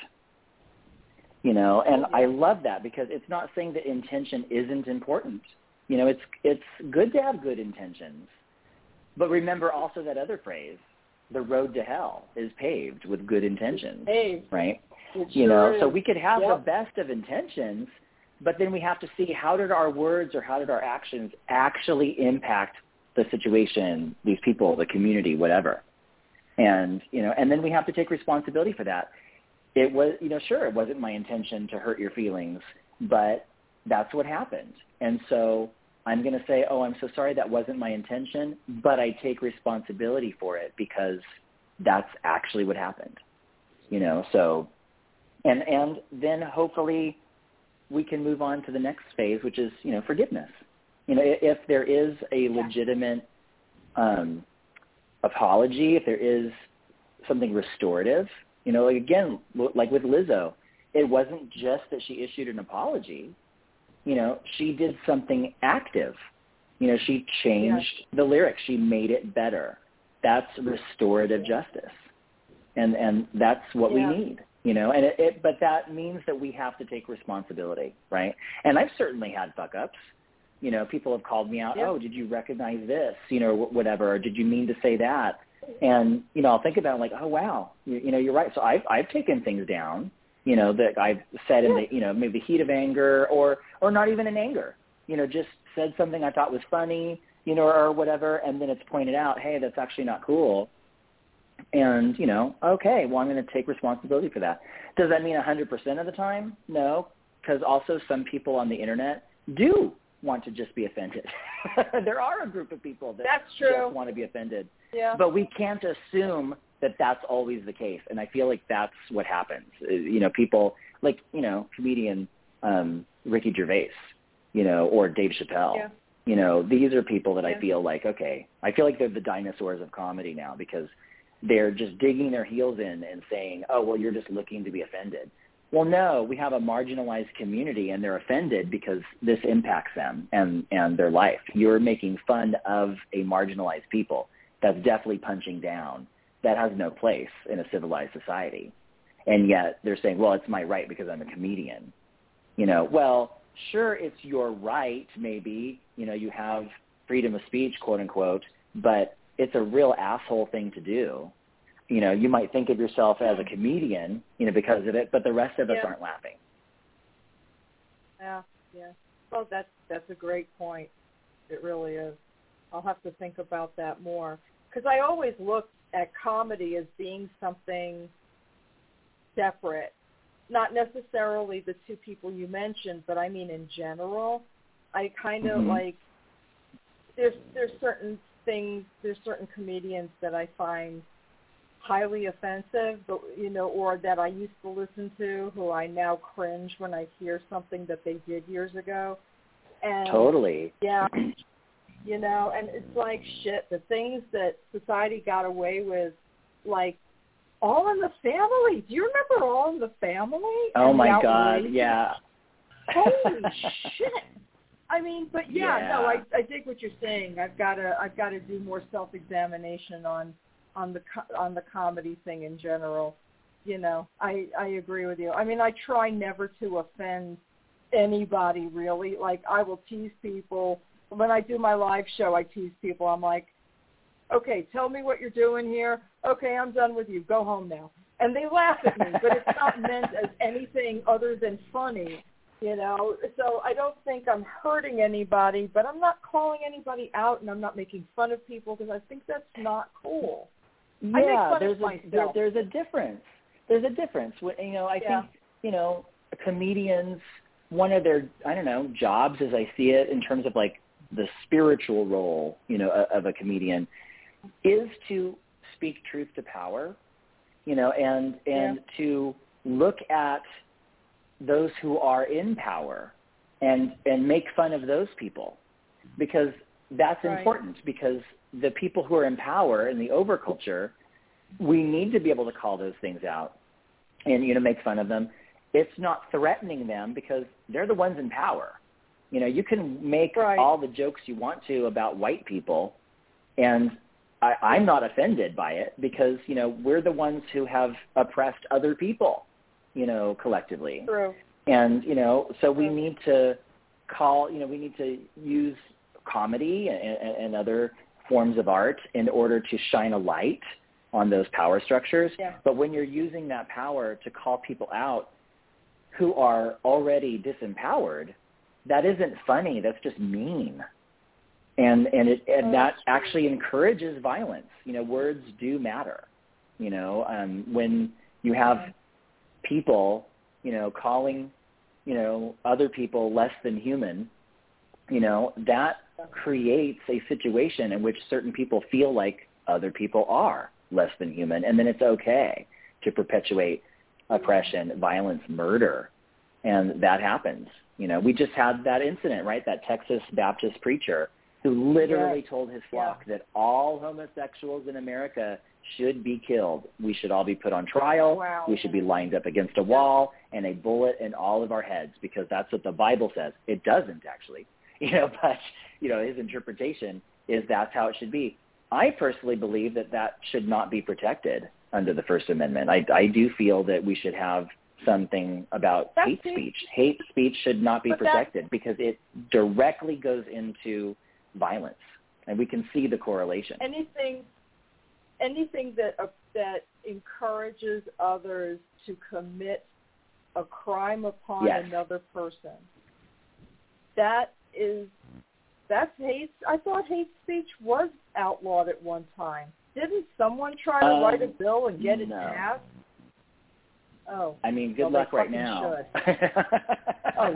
You know, and I love that because it's not saying that intention isn't important. You know, it's it's good to have good intentions, but remember also that other phrase: the road to hell is paved with good intentions. Hey, Right? you know so we could have Yep. the best of intentions but then we have to see how did our words or how did our actions actually impact the situation these people the community whatever and you know and then we have to take responsibility for that it was you know sure it wasn't my intention to hurt your feelings but that's what happened. And so i'm going to say oh i'm so sorry that wasn't my intention but i take responsibility for it because that's actually what happened you know so. And and then hopefully we can move on to the next phase, which is you know forgiveness. You know, if there is a legitimate um, apology, if there is something restorative, you know, like again, l- like with Lizzo, it wasn't just that she issued an apology. You know, she did something active. You know, she changed the lyrics. She made it better. That's restorative justice, and and that's what Yeah. we need you know and it, it but that means that we have to take responsibility right and i've certainly had fuck ups you know people have called me out Yeah. oh did you recognize this you know wh- whatever or did you mean to say that and you know i'll think about it like oh wow you, you know you're right. So i've i've taken things down you know that i've said in the you know maybe the heat of anger or or not even in anger. You know just said something i thought was funny you know or whatever and then it's pointed out hey that's actually not cool. And you know, okay, well, I'm going to take responsibility for that. Does that mean 100% of the time? No, because also some people on the internet do want to just be offended. there are a group of people that That's true. just want to be offended, Yeah. but we can't assume that that's always the case. And I feel like that's what happens. Uh, You know, people like you know, comedian um, Ricky Gervais, you know, or Dave Chappelle. Yeah. You know, these are people that Yeah. I feel like okay, I feel like they're the dinosaurs of comedy now because they're just digging their heels in and saying, "Oh, well, you're just looking to be offended." Well, no, we have a marginalized community and they're offended because this impacts them and, and their life. You're making fun of a marginalized people. That's definitely punching down. That has no place in a civilized society. And yet they're saying, well, it's my right because I'm a comedian. You know, well, sure, it's your right, maybe. You know, you have freedom of speech, quote unquote, but it's a real asshole thing to do you know, you might think of yourself as a comedian, you know, because of it, but the rest of us aren't laughing. Yeah, yeah. Well, that's that's a great point. It really is. I'll have to think about that more because I always looked at comedy as being something separate, not necessarily the two people you mentioned, but I mean in general. I kind of Mhm. like there's there's certain things there's certain comedians that I find highly offensive, but you know, or that I used to listen to, who I now cringe when I hear something that they did years ago. And Totally. yeah, you know, and it's like shit. The things that society got away with, like All in the Family. Do you remember All in the Family? Oh And my god, yeah. Holy shit! I mean, but yeah, no, I I dig what you're saying. I've got to I've got to do more self examination on on the on the comedy thing in general. You know, I I agree with you. I mean, I try never to offend anybody really. Like I will tease people when I do my live show. I tease people. I'm like, okay, tell me what you're doing here. Okay, I'm done with you. Go home now. And they laugh at me, but it's not meant as anything other than funny you know so i don't think i'm hurting anybody but i'm not calling anybody out and i'm not making fun of people because i think that's not cool Yeah, there's a there, there's a difference. There's a difference. You know, I Yeah. think you know comedians. One of their I don't know jobs, as I see it, in terms of like the spiritual role, you know, of a comedian, is to speak truth to power. You know, and and to look at those who are in power and and make fun of those people because that's Right. important because the people who are in power in the overculture we need to be able to call those things out and you know make fun of them. It's not threatening them because they're the ones in power. You know you can make Right. all the jokes you want to about white people and I, I'm not offended by it because you know we're the ones who have oppressed other people you know collectively. True. And you know so we need to call you know we need to use comedy and, and, other forms of art in order to shine a light on those power structures. Yeah. but when you're using that power to call people out who are already disempowered that isn't funny. That's just mean. And and it and Oh, that actually encourages violence. You know words do matter. You know um when you have people you know calling you know other people less than human you know that creates a situation in which certain people feel like other people are less than human and then it's okay to perpetuate oppression violence murder and that happens. You know we just had that incident right? That texas baptist preacher who literally told his flock that all homosexuals in america should be killed. We should all be put on trial. Wow. we should be lined up against a wall and a bullet in all of our heads because that's what the bible says. It doesn't actually you know but you know his interpretation is that's how it should be. I personally believe that that should not be protected under the first amendment. I i do feel that we should have something about That's hate speech. Hate speech should not be protected because it directly goes into violence and we can see the correlation. Anything anything that uh, that encourages others to commit a crime upon Yes. another person that is that's hate i thought hate speech was outlawed at one time didn't someone try to Um, write a bill and get it passed oh I mean, good Well, luck right now. Oh,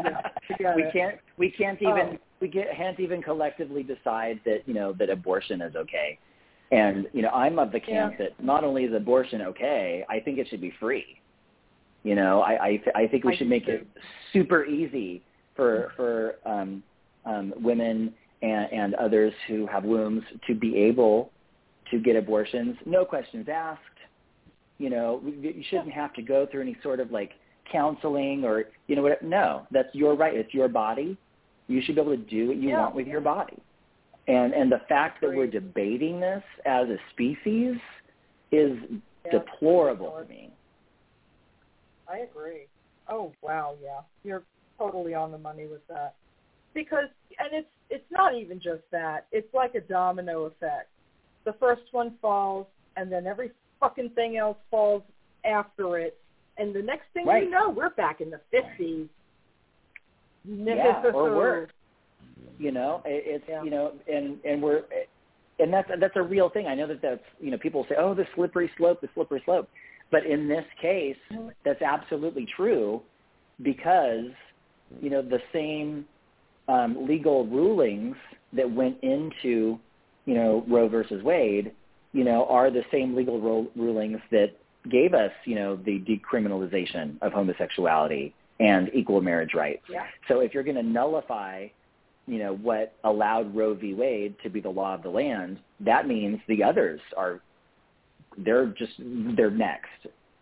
yeah. We it. can't. We can't even. Oh. We get, can't even collectively decide that you know that abortion is okay. And you know, I'm of the camp Yeah. that not only is abortion okay, I think it should be free. You know, I I, th- I think we I should make too. it super easy for for um, um, women and, and others who have wombs to be able to get abortions, no questions asked. You know, you shouldn't have to go through any sort of like counseling or you know what? No, that's your right. It's your body. You should be able to do what you yeah. want with your body. And and the fact that we're debating this as a species is yeah. deplorable to me. I agree. Oh wow, yeah, you're totally on the money with that. Because and it's it's not even just that. It's like a domino effect. The first one falls, and then every fucking thing else falls after it, and the next thing right. you know, we're back in the fifties. Yeah, or worse. You know, it's yeah. you know, and and we're and that's that's a real thing. I know that that's you know people say, oh, the slippery slope, the slippery slope. But in this case, mm-hmm. that's absolutely true because you know the same um, legal rulings that went into you know Roe versus Wade, you know, are the same legal ro- rulings that gave us you know the decriminalization of homosexuality and equal marriage rights. Yeah. So if you're going to nullify you know what allowed Roe v. Wade to be the law of the land, that means the others are they're just they're next.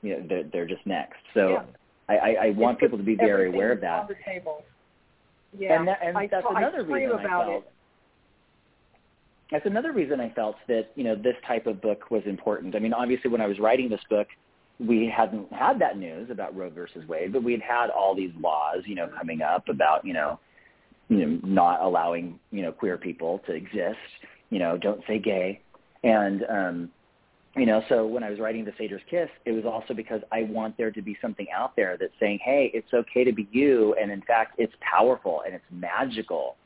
You know, they're they're just next. So yeah. I, I, I want people to be very aware of that. On the table. Yeah, and, that, and I, that's I another reason about I felt. It. That's another reason I felt that you know this type of book was important. I mean, obviously, when I was writing this book, we hadn't had that news about Roe versus Wade, but we'd had all these laws, you know, coming up about you know, you know, not allowing you know queer people to exist. You know, don't say gay, and um, you know, so when I was writing The Satyr's Kiss, it was also because I want there to be something out there that's saying, hey, it's okay to be you, and in fact, it's powerful and it's magical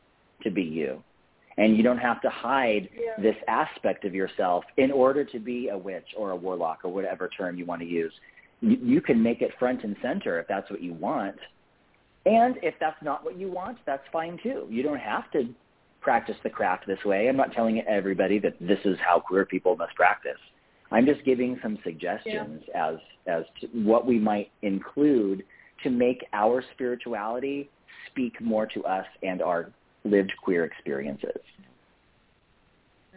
to be you. And you don't have to hide yeah. this aspect of yourself in order to be a witch or a warlock or whatever term you want to use. You, you can make it front and center if that's what you want. And if that's not what you want, that's fine too. You don't have to practice the craft this way. I'm not telling everybody that this is how queer people must practice. I'm just giving some suggestions yeah. as as to what we might include to make our spirituality speak more to us and our lived queer experiences.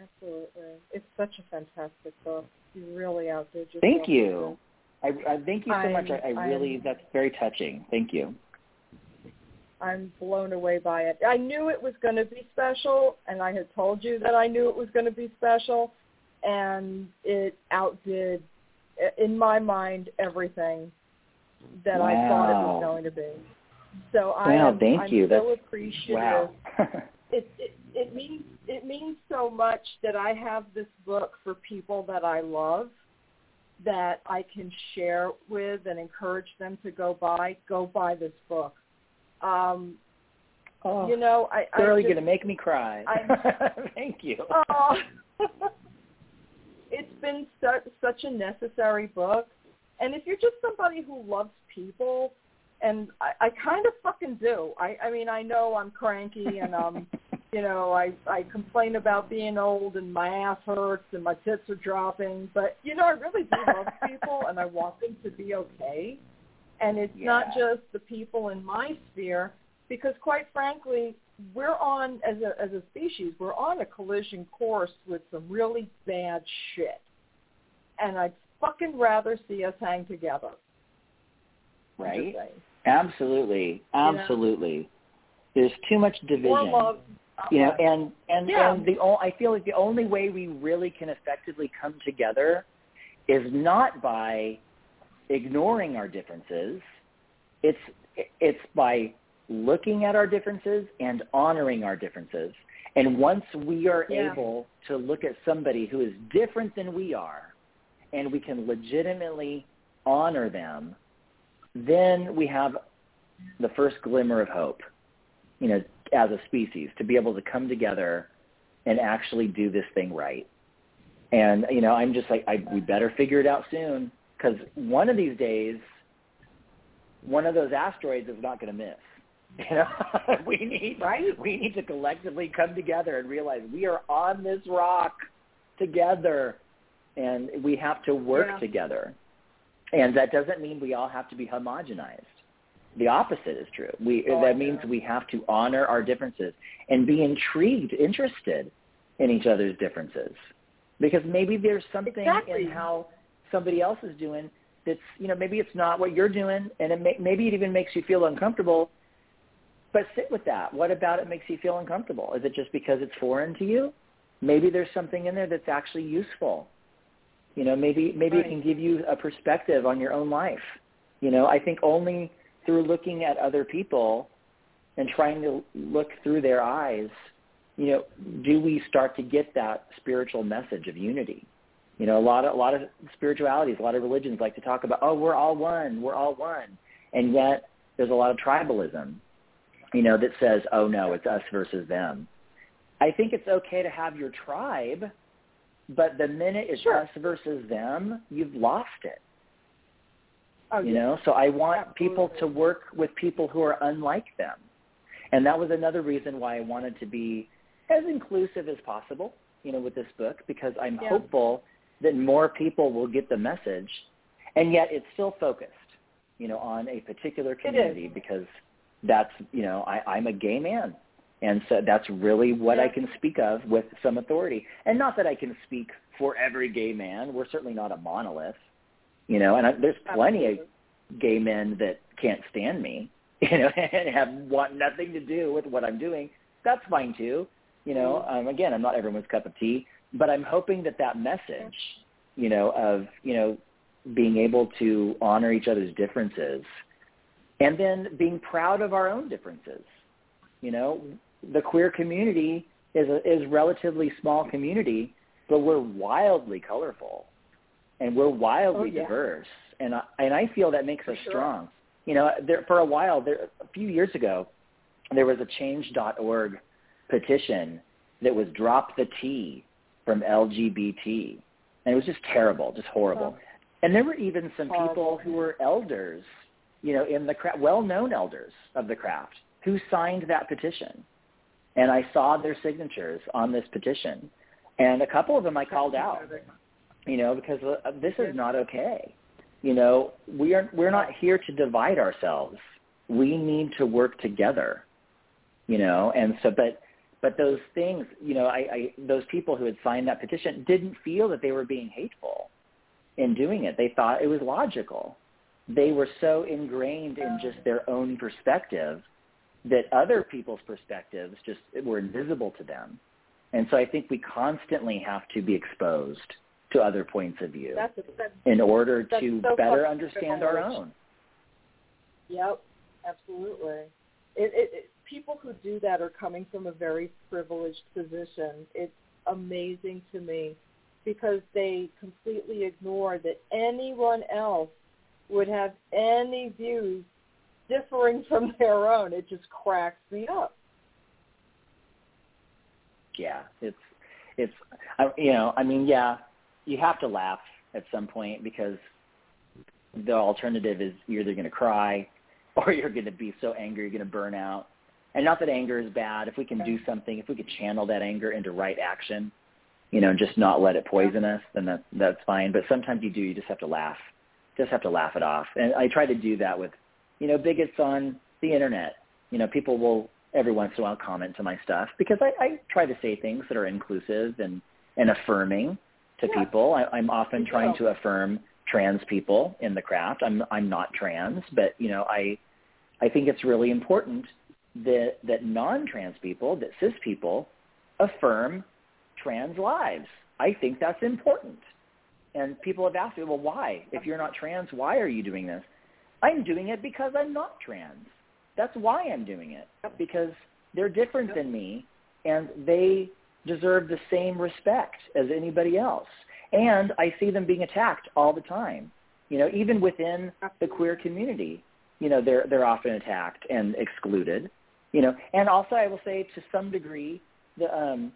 Absolutely, it's such a fantastic book. You really outdid yourself. Thank you. I, I thank you so I'm, much. I, I really I'm, that's very touching. Thank you. I'm blown away by it. I knew it was going to be special, and I had told you that I knew it was going to be special and it outdid, in my mind, everything that wow. I thought it was going to be. So I wow, am, thank I'm you. so That's, appreciative. Wow. it, it it means it means so much that I have this book for people that I love that I can share with and encourage them to go buy. Go buy this book. Um, oh, you know, I, I you're gonna make me cry. Thank you. Oh. it's been su- such a necessary book. And if you're just somebody who loves people, and I, I kind of fucking do. I, I mean, I know I'm cranky and um, you know, I I complain about being old and my ass hurts and my tits are dropping, but you know, I really do love people and I want them to be okay. And it's yeah. not just the people in my sphere, because quite frankly, we're on as a as a species, we're on a collision course with some really bad shit. And I'd fucking rather see us hang together. Right? Absolutely. Absolutely. You know? There's too much division. Love, you know, uh-huh. and and yeah. and the I feel like the only way we really can effectively come together is not by ignoring our differences. It's it's by looking at our differences and honoring our differences. And once we are yeah. able to look at somebody who is different than we are and we can legitimately honor them, then we have the first glimmer of hope, you know, as a species to be able to come together and actually do this thing right. And, you know, I'm just like, I, we better figure it out soon because one of these days, one of those asteroids is not going to miss. You know, we need right. We need to collectively come together and realize we are on this rock together, and we have to work yeah. together. And that doesn't mean we all have to be homogenized. The opposite is true. We oh, that means we have to honor our differences and be intrigued, interested in each other's differences. because maybe there's something exactly. in how somebody else is doing that's you know maybe it's not what you're doing and it may, maybe it even makes you feel uncomfortable but sit with that. What about it makes you feel uncomfortable? Is it just because it's foreign to you? Maybe there's something in there that's actually useful. You know maybe maybe right. it can give you a perspective on your own life. You know i think only through looking at other people and trying to look through their eyes you know do we start to get that spiritual message of unity. You know, a lot of a lot of spiritualities, a lot of religions like to talk about, oh, we're all one, we're all one, and yet there's a lot of tribalism, you know, that says, oh no, it's us versus them. I think it's okay to have your tribe, but the minute it's sure. us versus them, you've lost it. Oh, you yeah. know, so I want Absolutely. people to work with people who are unlike them. And that was another reason why I wanted to be as inclusive as possible, you know, with this book because I'm Yeah. hopeful that more people will get the message, and yet it's still focused, you know, on a particular community because that's, you know, I, I'm a gay man, and so that's really what. I can speak of with some authority. And not that I can speak for every gay man. We're certainly not a monolith, you know. And I, there's plenty Absolutely. of gay men that can't stand me, you know, and have want nothing to do with what I'm doing. That's fine too, you know. Um, again, I'm not everyone's cup of tea but I'm hoping that that message, you know, of you know being able to honor each other's differences, and then being proud of our own differences. You know, the queer community is a is relatively small community, but we're wildly colorful, and we're wildly Oh, yeah. diverse, and I, and I feel that makes For us sure. strong. You know, there for a while, there a few years ago, there was a Change.org petition that was drop the T from LGBT. And it was just terrible, just horrible. Oh. And there were even some Horrible. people who were elders, you know, in the craft, well-known elders of the craft, who signed that petition. And I saw their signatures on this petition. And a couple of them I called out, you know, because uh, this is not okay. You know, we are we're not here to divide ourselves. We need to work together. You know, and so but but those things, you know, I, I those people who had signed that petition didn't feel that they were being hateful in doing it. They thought it was logical. They were so ingrained in just their own perspective that other people's perspectives just were invisible to them. And so I think we constantly have to be exposed to other points of view That's, that's in order to so better understand our own. Yep, absolutely. It, it, it, people who do that are coming from a very privileged position. It's amazing to me because they completely ignore that anyone else would have any views differing from their own. It just cracks me up. yeah, it's it's you know, I mean, yeah, you have to laugh at some point because the alternative is you're either going to cry or you're going to be so angry you're going to burn out. And not that anger is bad. If we can do something, if we could channel that anger into right action, you know, and just not let it poison us, then that that's fine. But sometimes you do. You just have to laugh. Just have to laugh it off. And I try to do that with, you know, bigots on the internet. You know, people will every once in a while comment to my stuff because I, I try to say things that are inclusive and and affirming to Yeah. people. I, I'm often You trying will. to affirm trans people in the craft. I'm I'm not trans, but you know, I I think it's really important that that non-trans people, that cis people, affirm trans lives. I think that's important. And people have asked me, well, why? If you're not trans, why are you doing this? I'm doing it because I'm not trans. That's why I'm doing it. Because they're different than me, and they deserve the same respect as anybody else. And I see them being attacked all the time. You know, even within the queer community, you know, they're they're often attacked and excluded. You know, and also I will say to some degree, the um,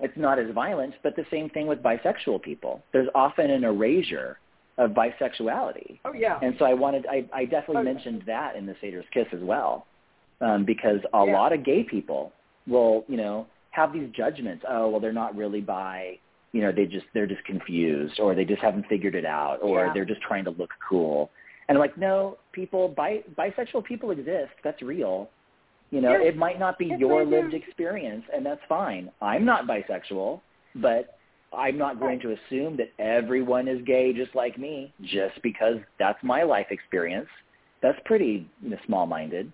it's not as violent, but the same thing with bisexual people. There's often an erasure of bisexuality. Oh yeah. And so I wanted, I, I definitely Oh, yeah. mentioned that in the Satyr's Kiss as well, um, because a Yeah. lot of gay people will, you know, have these judgments. Oh, well, they're not really bi. You know, they just they're just confused, or they just haven't figured it out, or Yeah. they're just trying to look cool. And I'm like, no, people, bi- bisexual people exist. That's real. You know, it might not be your lived experience, and that's fine. I'm not bisexual, but I'm not going to assume that everyone is gay just like me just because that's my life experience. That's pretty small-minded.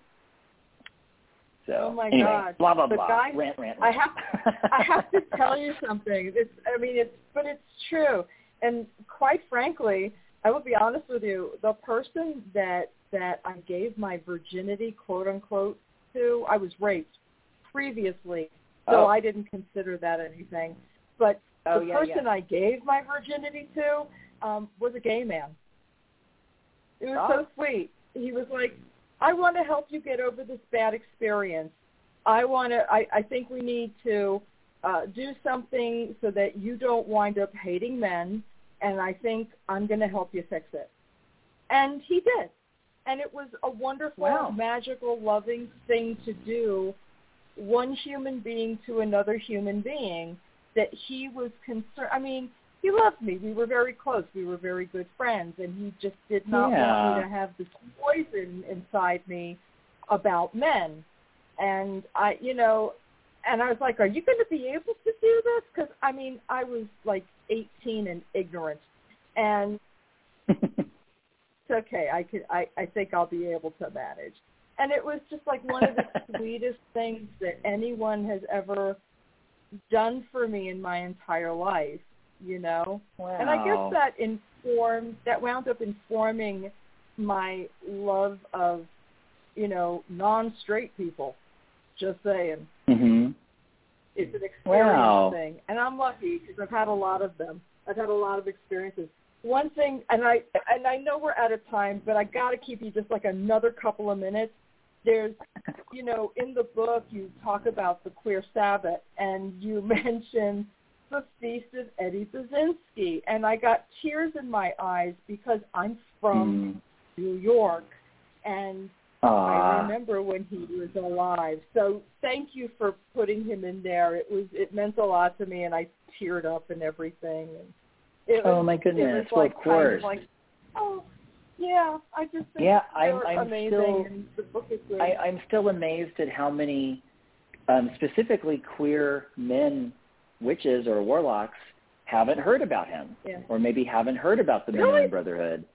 So, oh my anyway, God! blah blah the blah. Guy, rant, rant, rant. I have, I have to tell you something. It's, I mean, it's, but it's true. And quite frankly, I will be honest with you. The person that that I gave my virginity, quote unquote, to, I was raped previously, so Oh. I didn't consider that anything. But oh the yeah, person yeah. I gave my virginity to um, was a gay man. It was Oh. so sweet. He was like, "I want to help you get over this bad experience. I want to. I, I think we need to uh, do something so that you don't wind up hating men, and I think I'm going to help you fix it." And he did, and it was a wonderful, Wow. magical, loving thing to do. One human being to another human being that he was concerned. I mean, he loved me. We were very close. We were very good friends, and he just did not want me to have this poison inside me about men. And I, you know, and I was like, "Are you going to be able to do this?" Because I mean, I was like 18 and ignorant, and okay. I could. I I think I'll be able to manage. And it was just like one of the sweetest things that anyone has ever done for me in my entire life. You know. wow. And I guess that informed that wound up informing my love of, you know, non-straight people. Just saying, Mhm. it's an experience Wow. thing, and I'm lucky because I've had a lot of them. I've had a lot of experiences. One thing, and I and I know we're out of time, but I got to keep you just like another couple of minutes. There's, you know, in the book you talk about the queer Sabbath, and you mention the feast of Eddie Buczynski, and I got tears in my eyes because I'm from Mm. New York, and I remember when he was alive. So thank you for putting him in there. It was it meant a lot to me, and I teared up and everything. And it Oh was, my It goodness. was Well, like of kind course. of like, oh yeah, I just think Yeah, I'm- I'm amazing, still- the book is. I, I'm still amazed at how many, um, specifically queer men, witches or warlocks, haven't heard about him, Yeah. or maybe haven't heard about the Really? Minoan Brotherhood.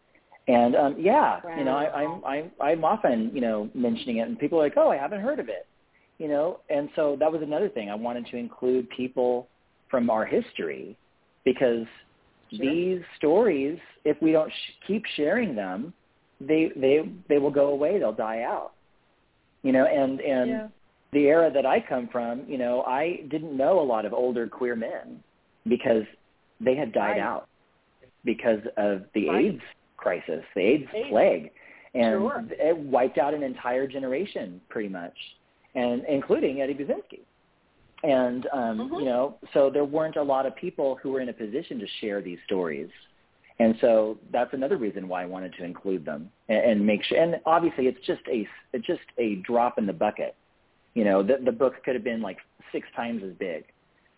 And um, yeah, you know, I, I'm I'm I'm often you know mentioning it, and people are like, oh, I haven't heard of it, you know. And so that was another thing I wanted to include people from our history, because Sure. these stories, if we don't sh- keep sharing them, they they they will go away. They'll die out. You know, and and yeah. the era that I come from, you know, I didn't know a lot of older queer men because they had died Right. out because of the Right. AIDS crisis, the AIDS, AIDS. plague, and Sure. it wiped out an entire generation pretty much, and including Eddie Buczynski. And um, Mhm. you know, so there weren't a lot of people who were in a position to share these stories. And so that's another reason why I wanted to include them and, and make sure. And obviously, it's just a it's just a drop in the bucket. You know, the, the book could have been like six times as big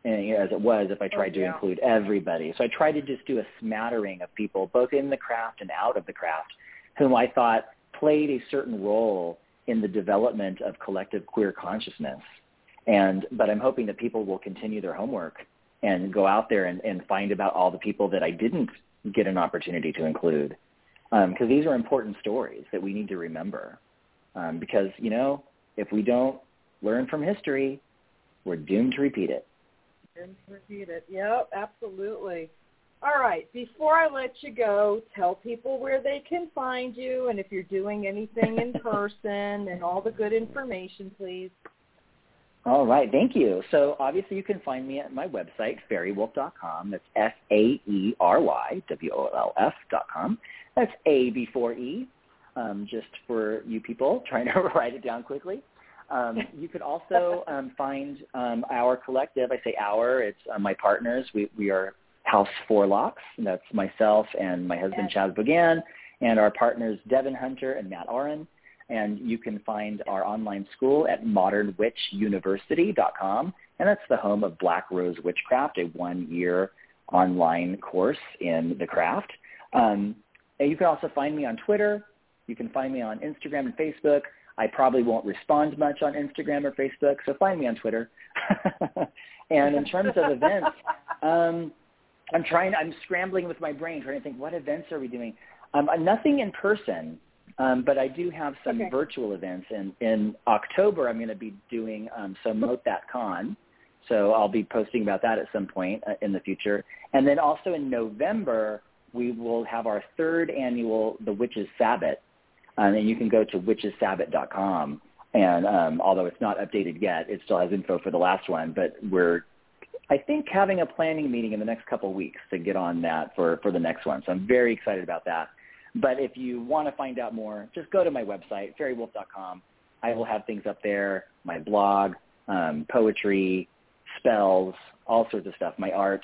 and, you know, as it was if I tried to Oh, yeah. include everybody. So I tried to just do a smattering of people, both in the craft and out of the craft, whom I thought played a certain role in the development of collective queer consciousness. And but I'm hoping that people will continue their homework and go out there and, and find about all the people that I didn't get an opportunity to include, because these are important stories that we need to remember. Um, because you know, if we don't learn from history, we're doomed to repeat it. Didn't repeat it. Yep, absolutely. All right. Before I let you go, tell people where they can find you and if you're doing anything in person and all the good information, please. All right, thank you. So obviously you can find me at my website, faerywolf.com. That's F-A-E-R-Y, W-O-L-F dot com. That's A before E, um, just for you people trying to write it down quickly. Um, you could also um, find um, our collective. I say our, it's uh, my partners. We, we are House Four Locks. That's myself and my husband, Yes. Chas Bogan, and our partners, Devin Hunter and Matt Oren and you can find our online school at modernwitchuniversity.com, and that's the home of Black Rose Witchcraft, a one-year online course in the craft. Um, and you can also find me on Twitter. You can find me on Instagram and Facebook. I probably won't respond much on Instagram or Facebook, so find me on Twitter. and in terms of events, um, I'm trying. I'm scrambling with my brain, trying to think what events are we doing. Um, uh, nothing in person, um, but I do have some Okay. virtual events. And in October, I'm going to be doing um, some Moat That Con. So I'll be posting about that at some point uh, in the future. And then also in November, we will have our third annual The Witches Sabbath. Um, and you can go to witchessabbath.com. And um, although it's not updated yet, it still has info for the last one. But we're, I think, having a planning meeting in the next couple of weeks to get on that for, for the next one. So I'm very excited about that. But if you want to find out more, just go to my website, faerywolf.com. I will have things up there, my blog, um, poetry, spells, all sorts of stuff, my art.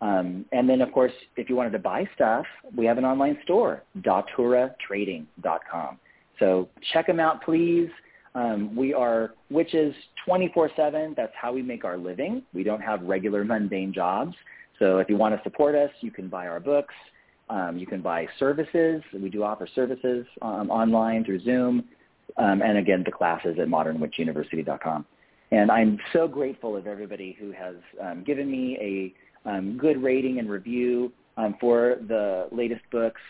Um, and then, of course, if you wanted to buy stuff, we have an online store, daturatrading.com. So check them out, please. Um, we are witches 24-7. That's how we make our living. We don't have regular mundane jobs. So if you want to support us, you can buy our books. Um, you can buy services. We do offer services um, online through Zoom. Um, and again, the classes at modernwitchuniversity.com. And I'm so grateful of everybody who has um, given me a um, good rating and review um, for the latest books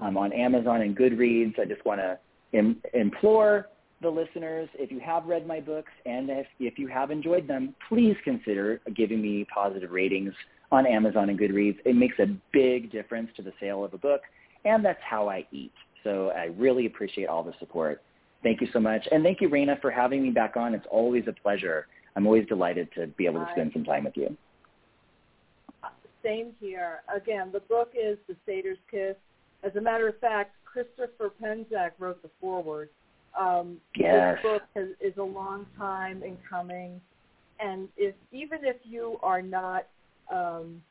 on Amazon and Goodreads. I just want to Im- implore the listeners, if you have read my books and if, if you have enjoyed them, please consider giving me positive ratings on Amazon and Goodreads. It makes a big difference to the sale of a book, and that's how I eat. So I really appreciate all the support. Thank you so much. And thank you, Raina, for having me back on. It's always a pleasure. I'm always delighted to be able to spend some time with you. Same here. Again, the book is The Satyr's Kiss. As a matter of fact, Christopher Penczak wrote the foreword. Um, Yes. This book has, is a long time in coming, and if even if you are not, um,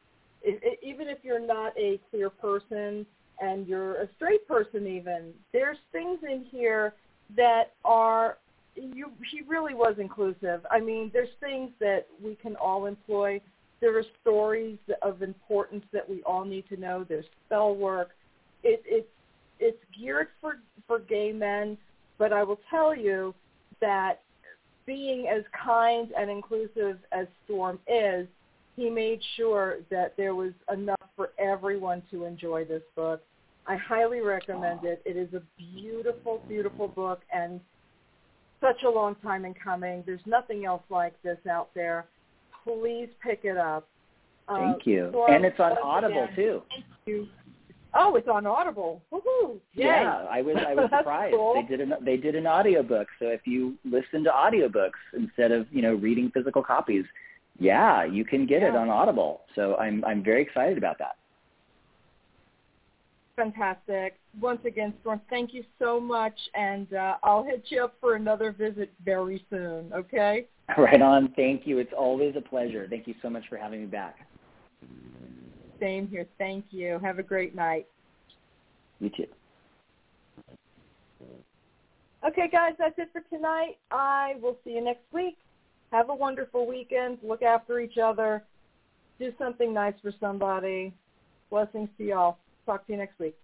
even if you're not a queer person and you're a straight person, even there's things in here that are you. He really was inclusive. I mean, there's things that we can all employ. There are stories of importance that we all need to know. There's spell work. It, it's it's geared for for gay men, but I will tell you that being as kind and inclusive as Storm is, he made sure that there was enough for everyone to enjoy this book. I highly recommend it. It is a beautiful, beautiful book and such a long time in coming. There's nothing else like this out there. Please pick it up. Uh, Thank you. Storm, And it's on Audible, again, too. Thank you. Oh, it's on Audible. Woohoo! Yay. Yeah, I was I was surprised. cool. They did an they did an audiobook. So if you listen to audiobooks instead of, you know, reading physical copies, yeah, you can get it on Audible. So I'm I'm very excited about that. Fantastic. Once again, Storm, thank you so much, and uh, I'll hit you up for another visit very soon, okay? Right on. Thank you. It's always a pleasure. Thank you so much for having me back. Same here. Thank you. Have a great night. You too. Okay, guys, that's it for tonight. I will see you next week. Have a wonderful weekend. Look after each other. Do something nice for somebody. Blessings to y'all. Talk to you next week.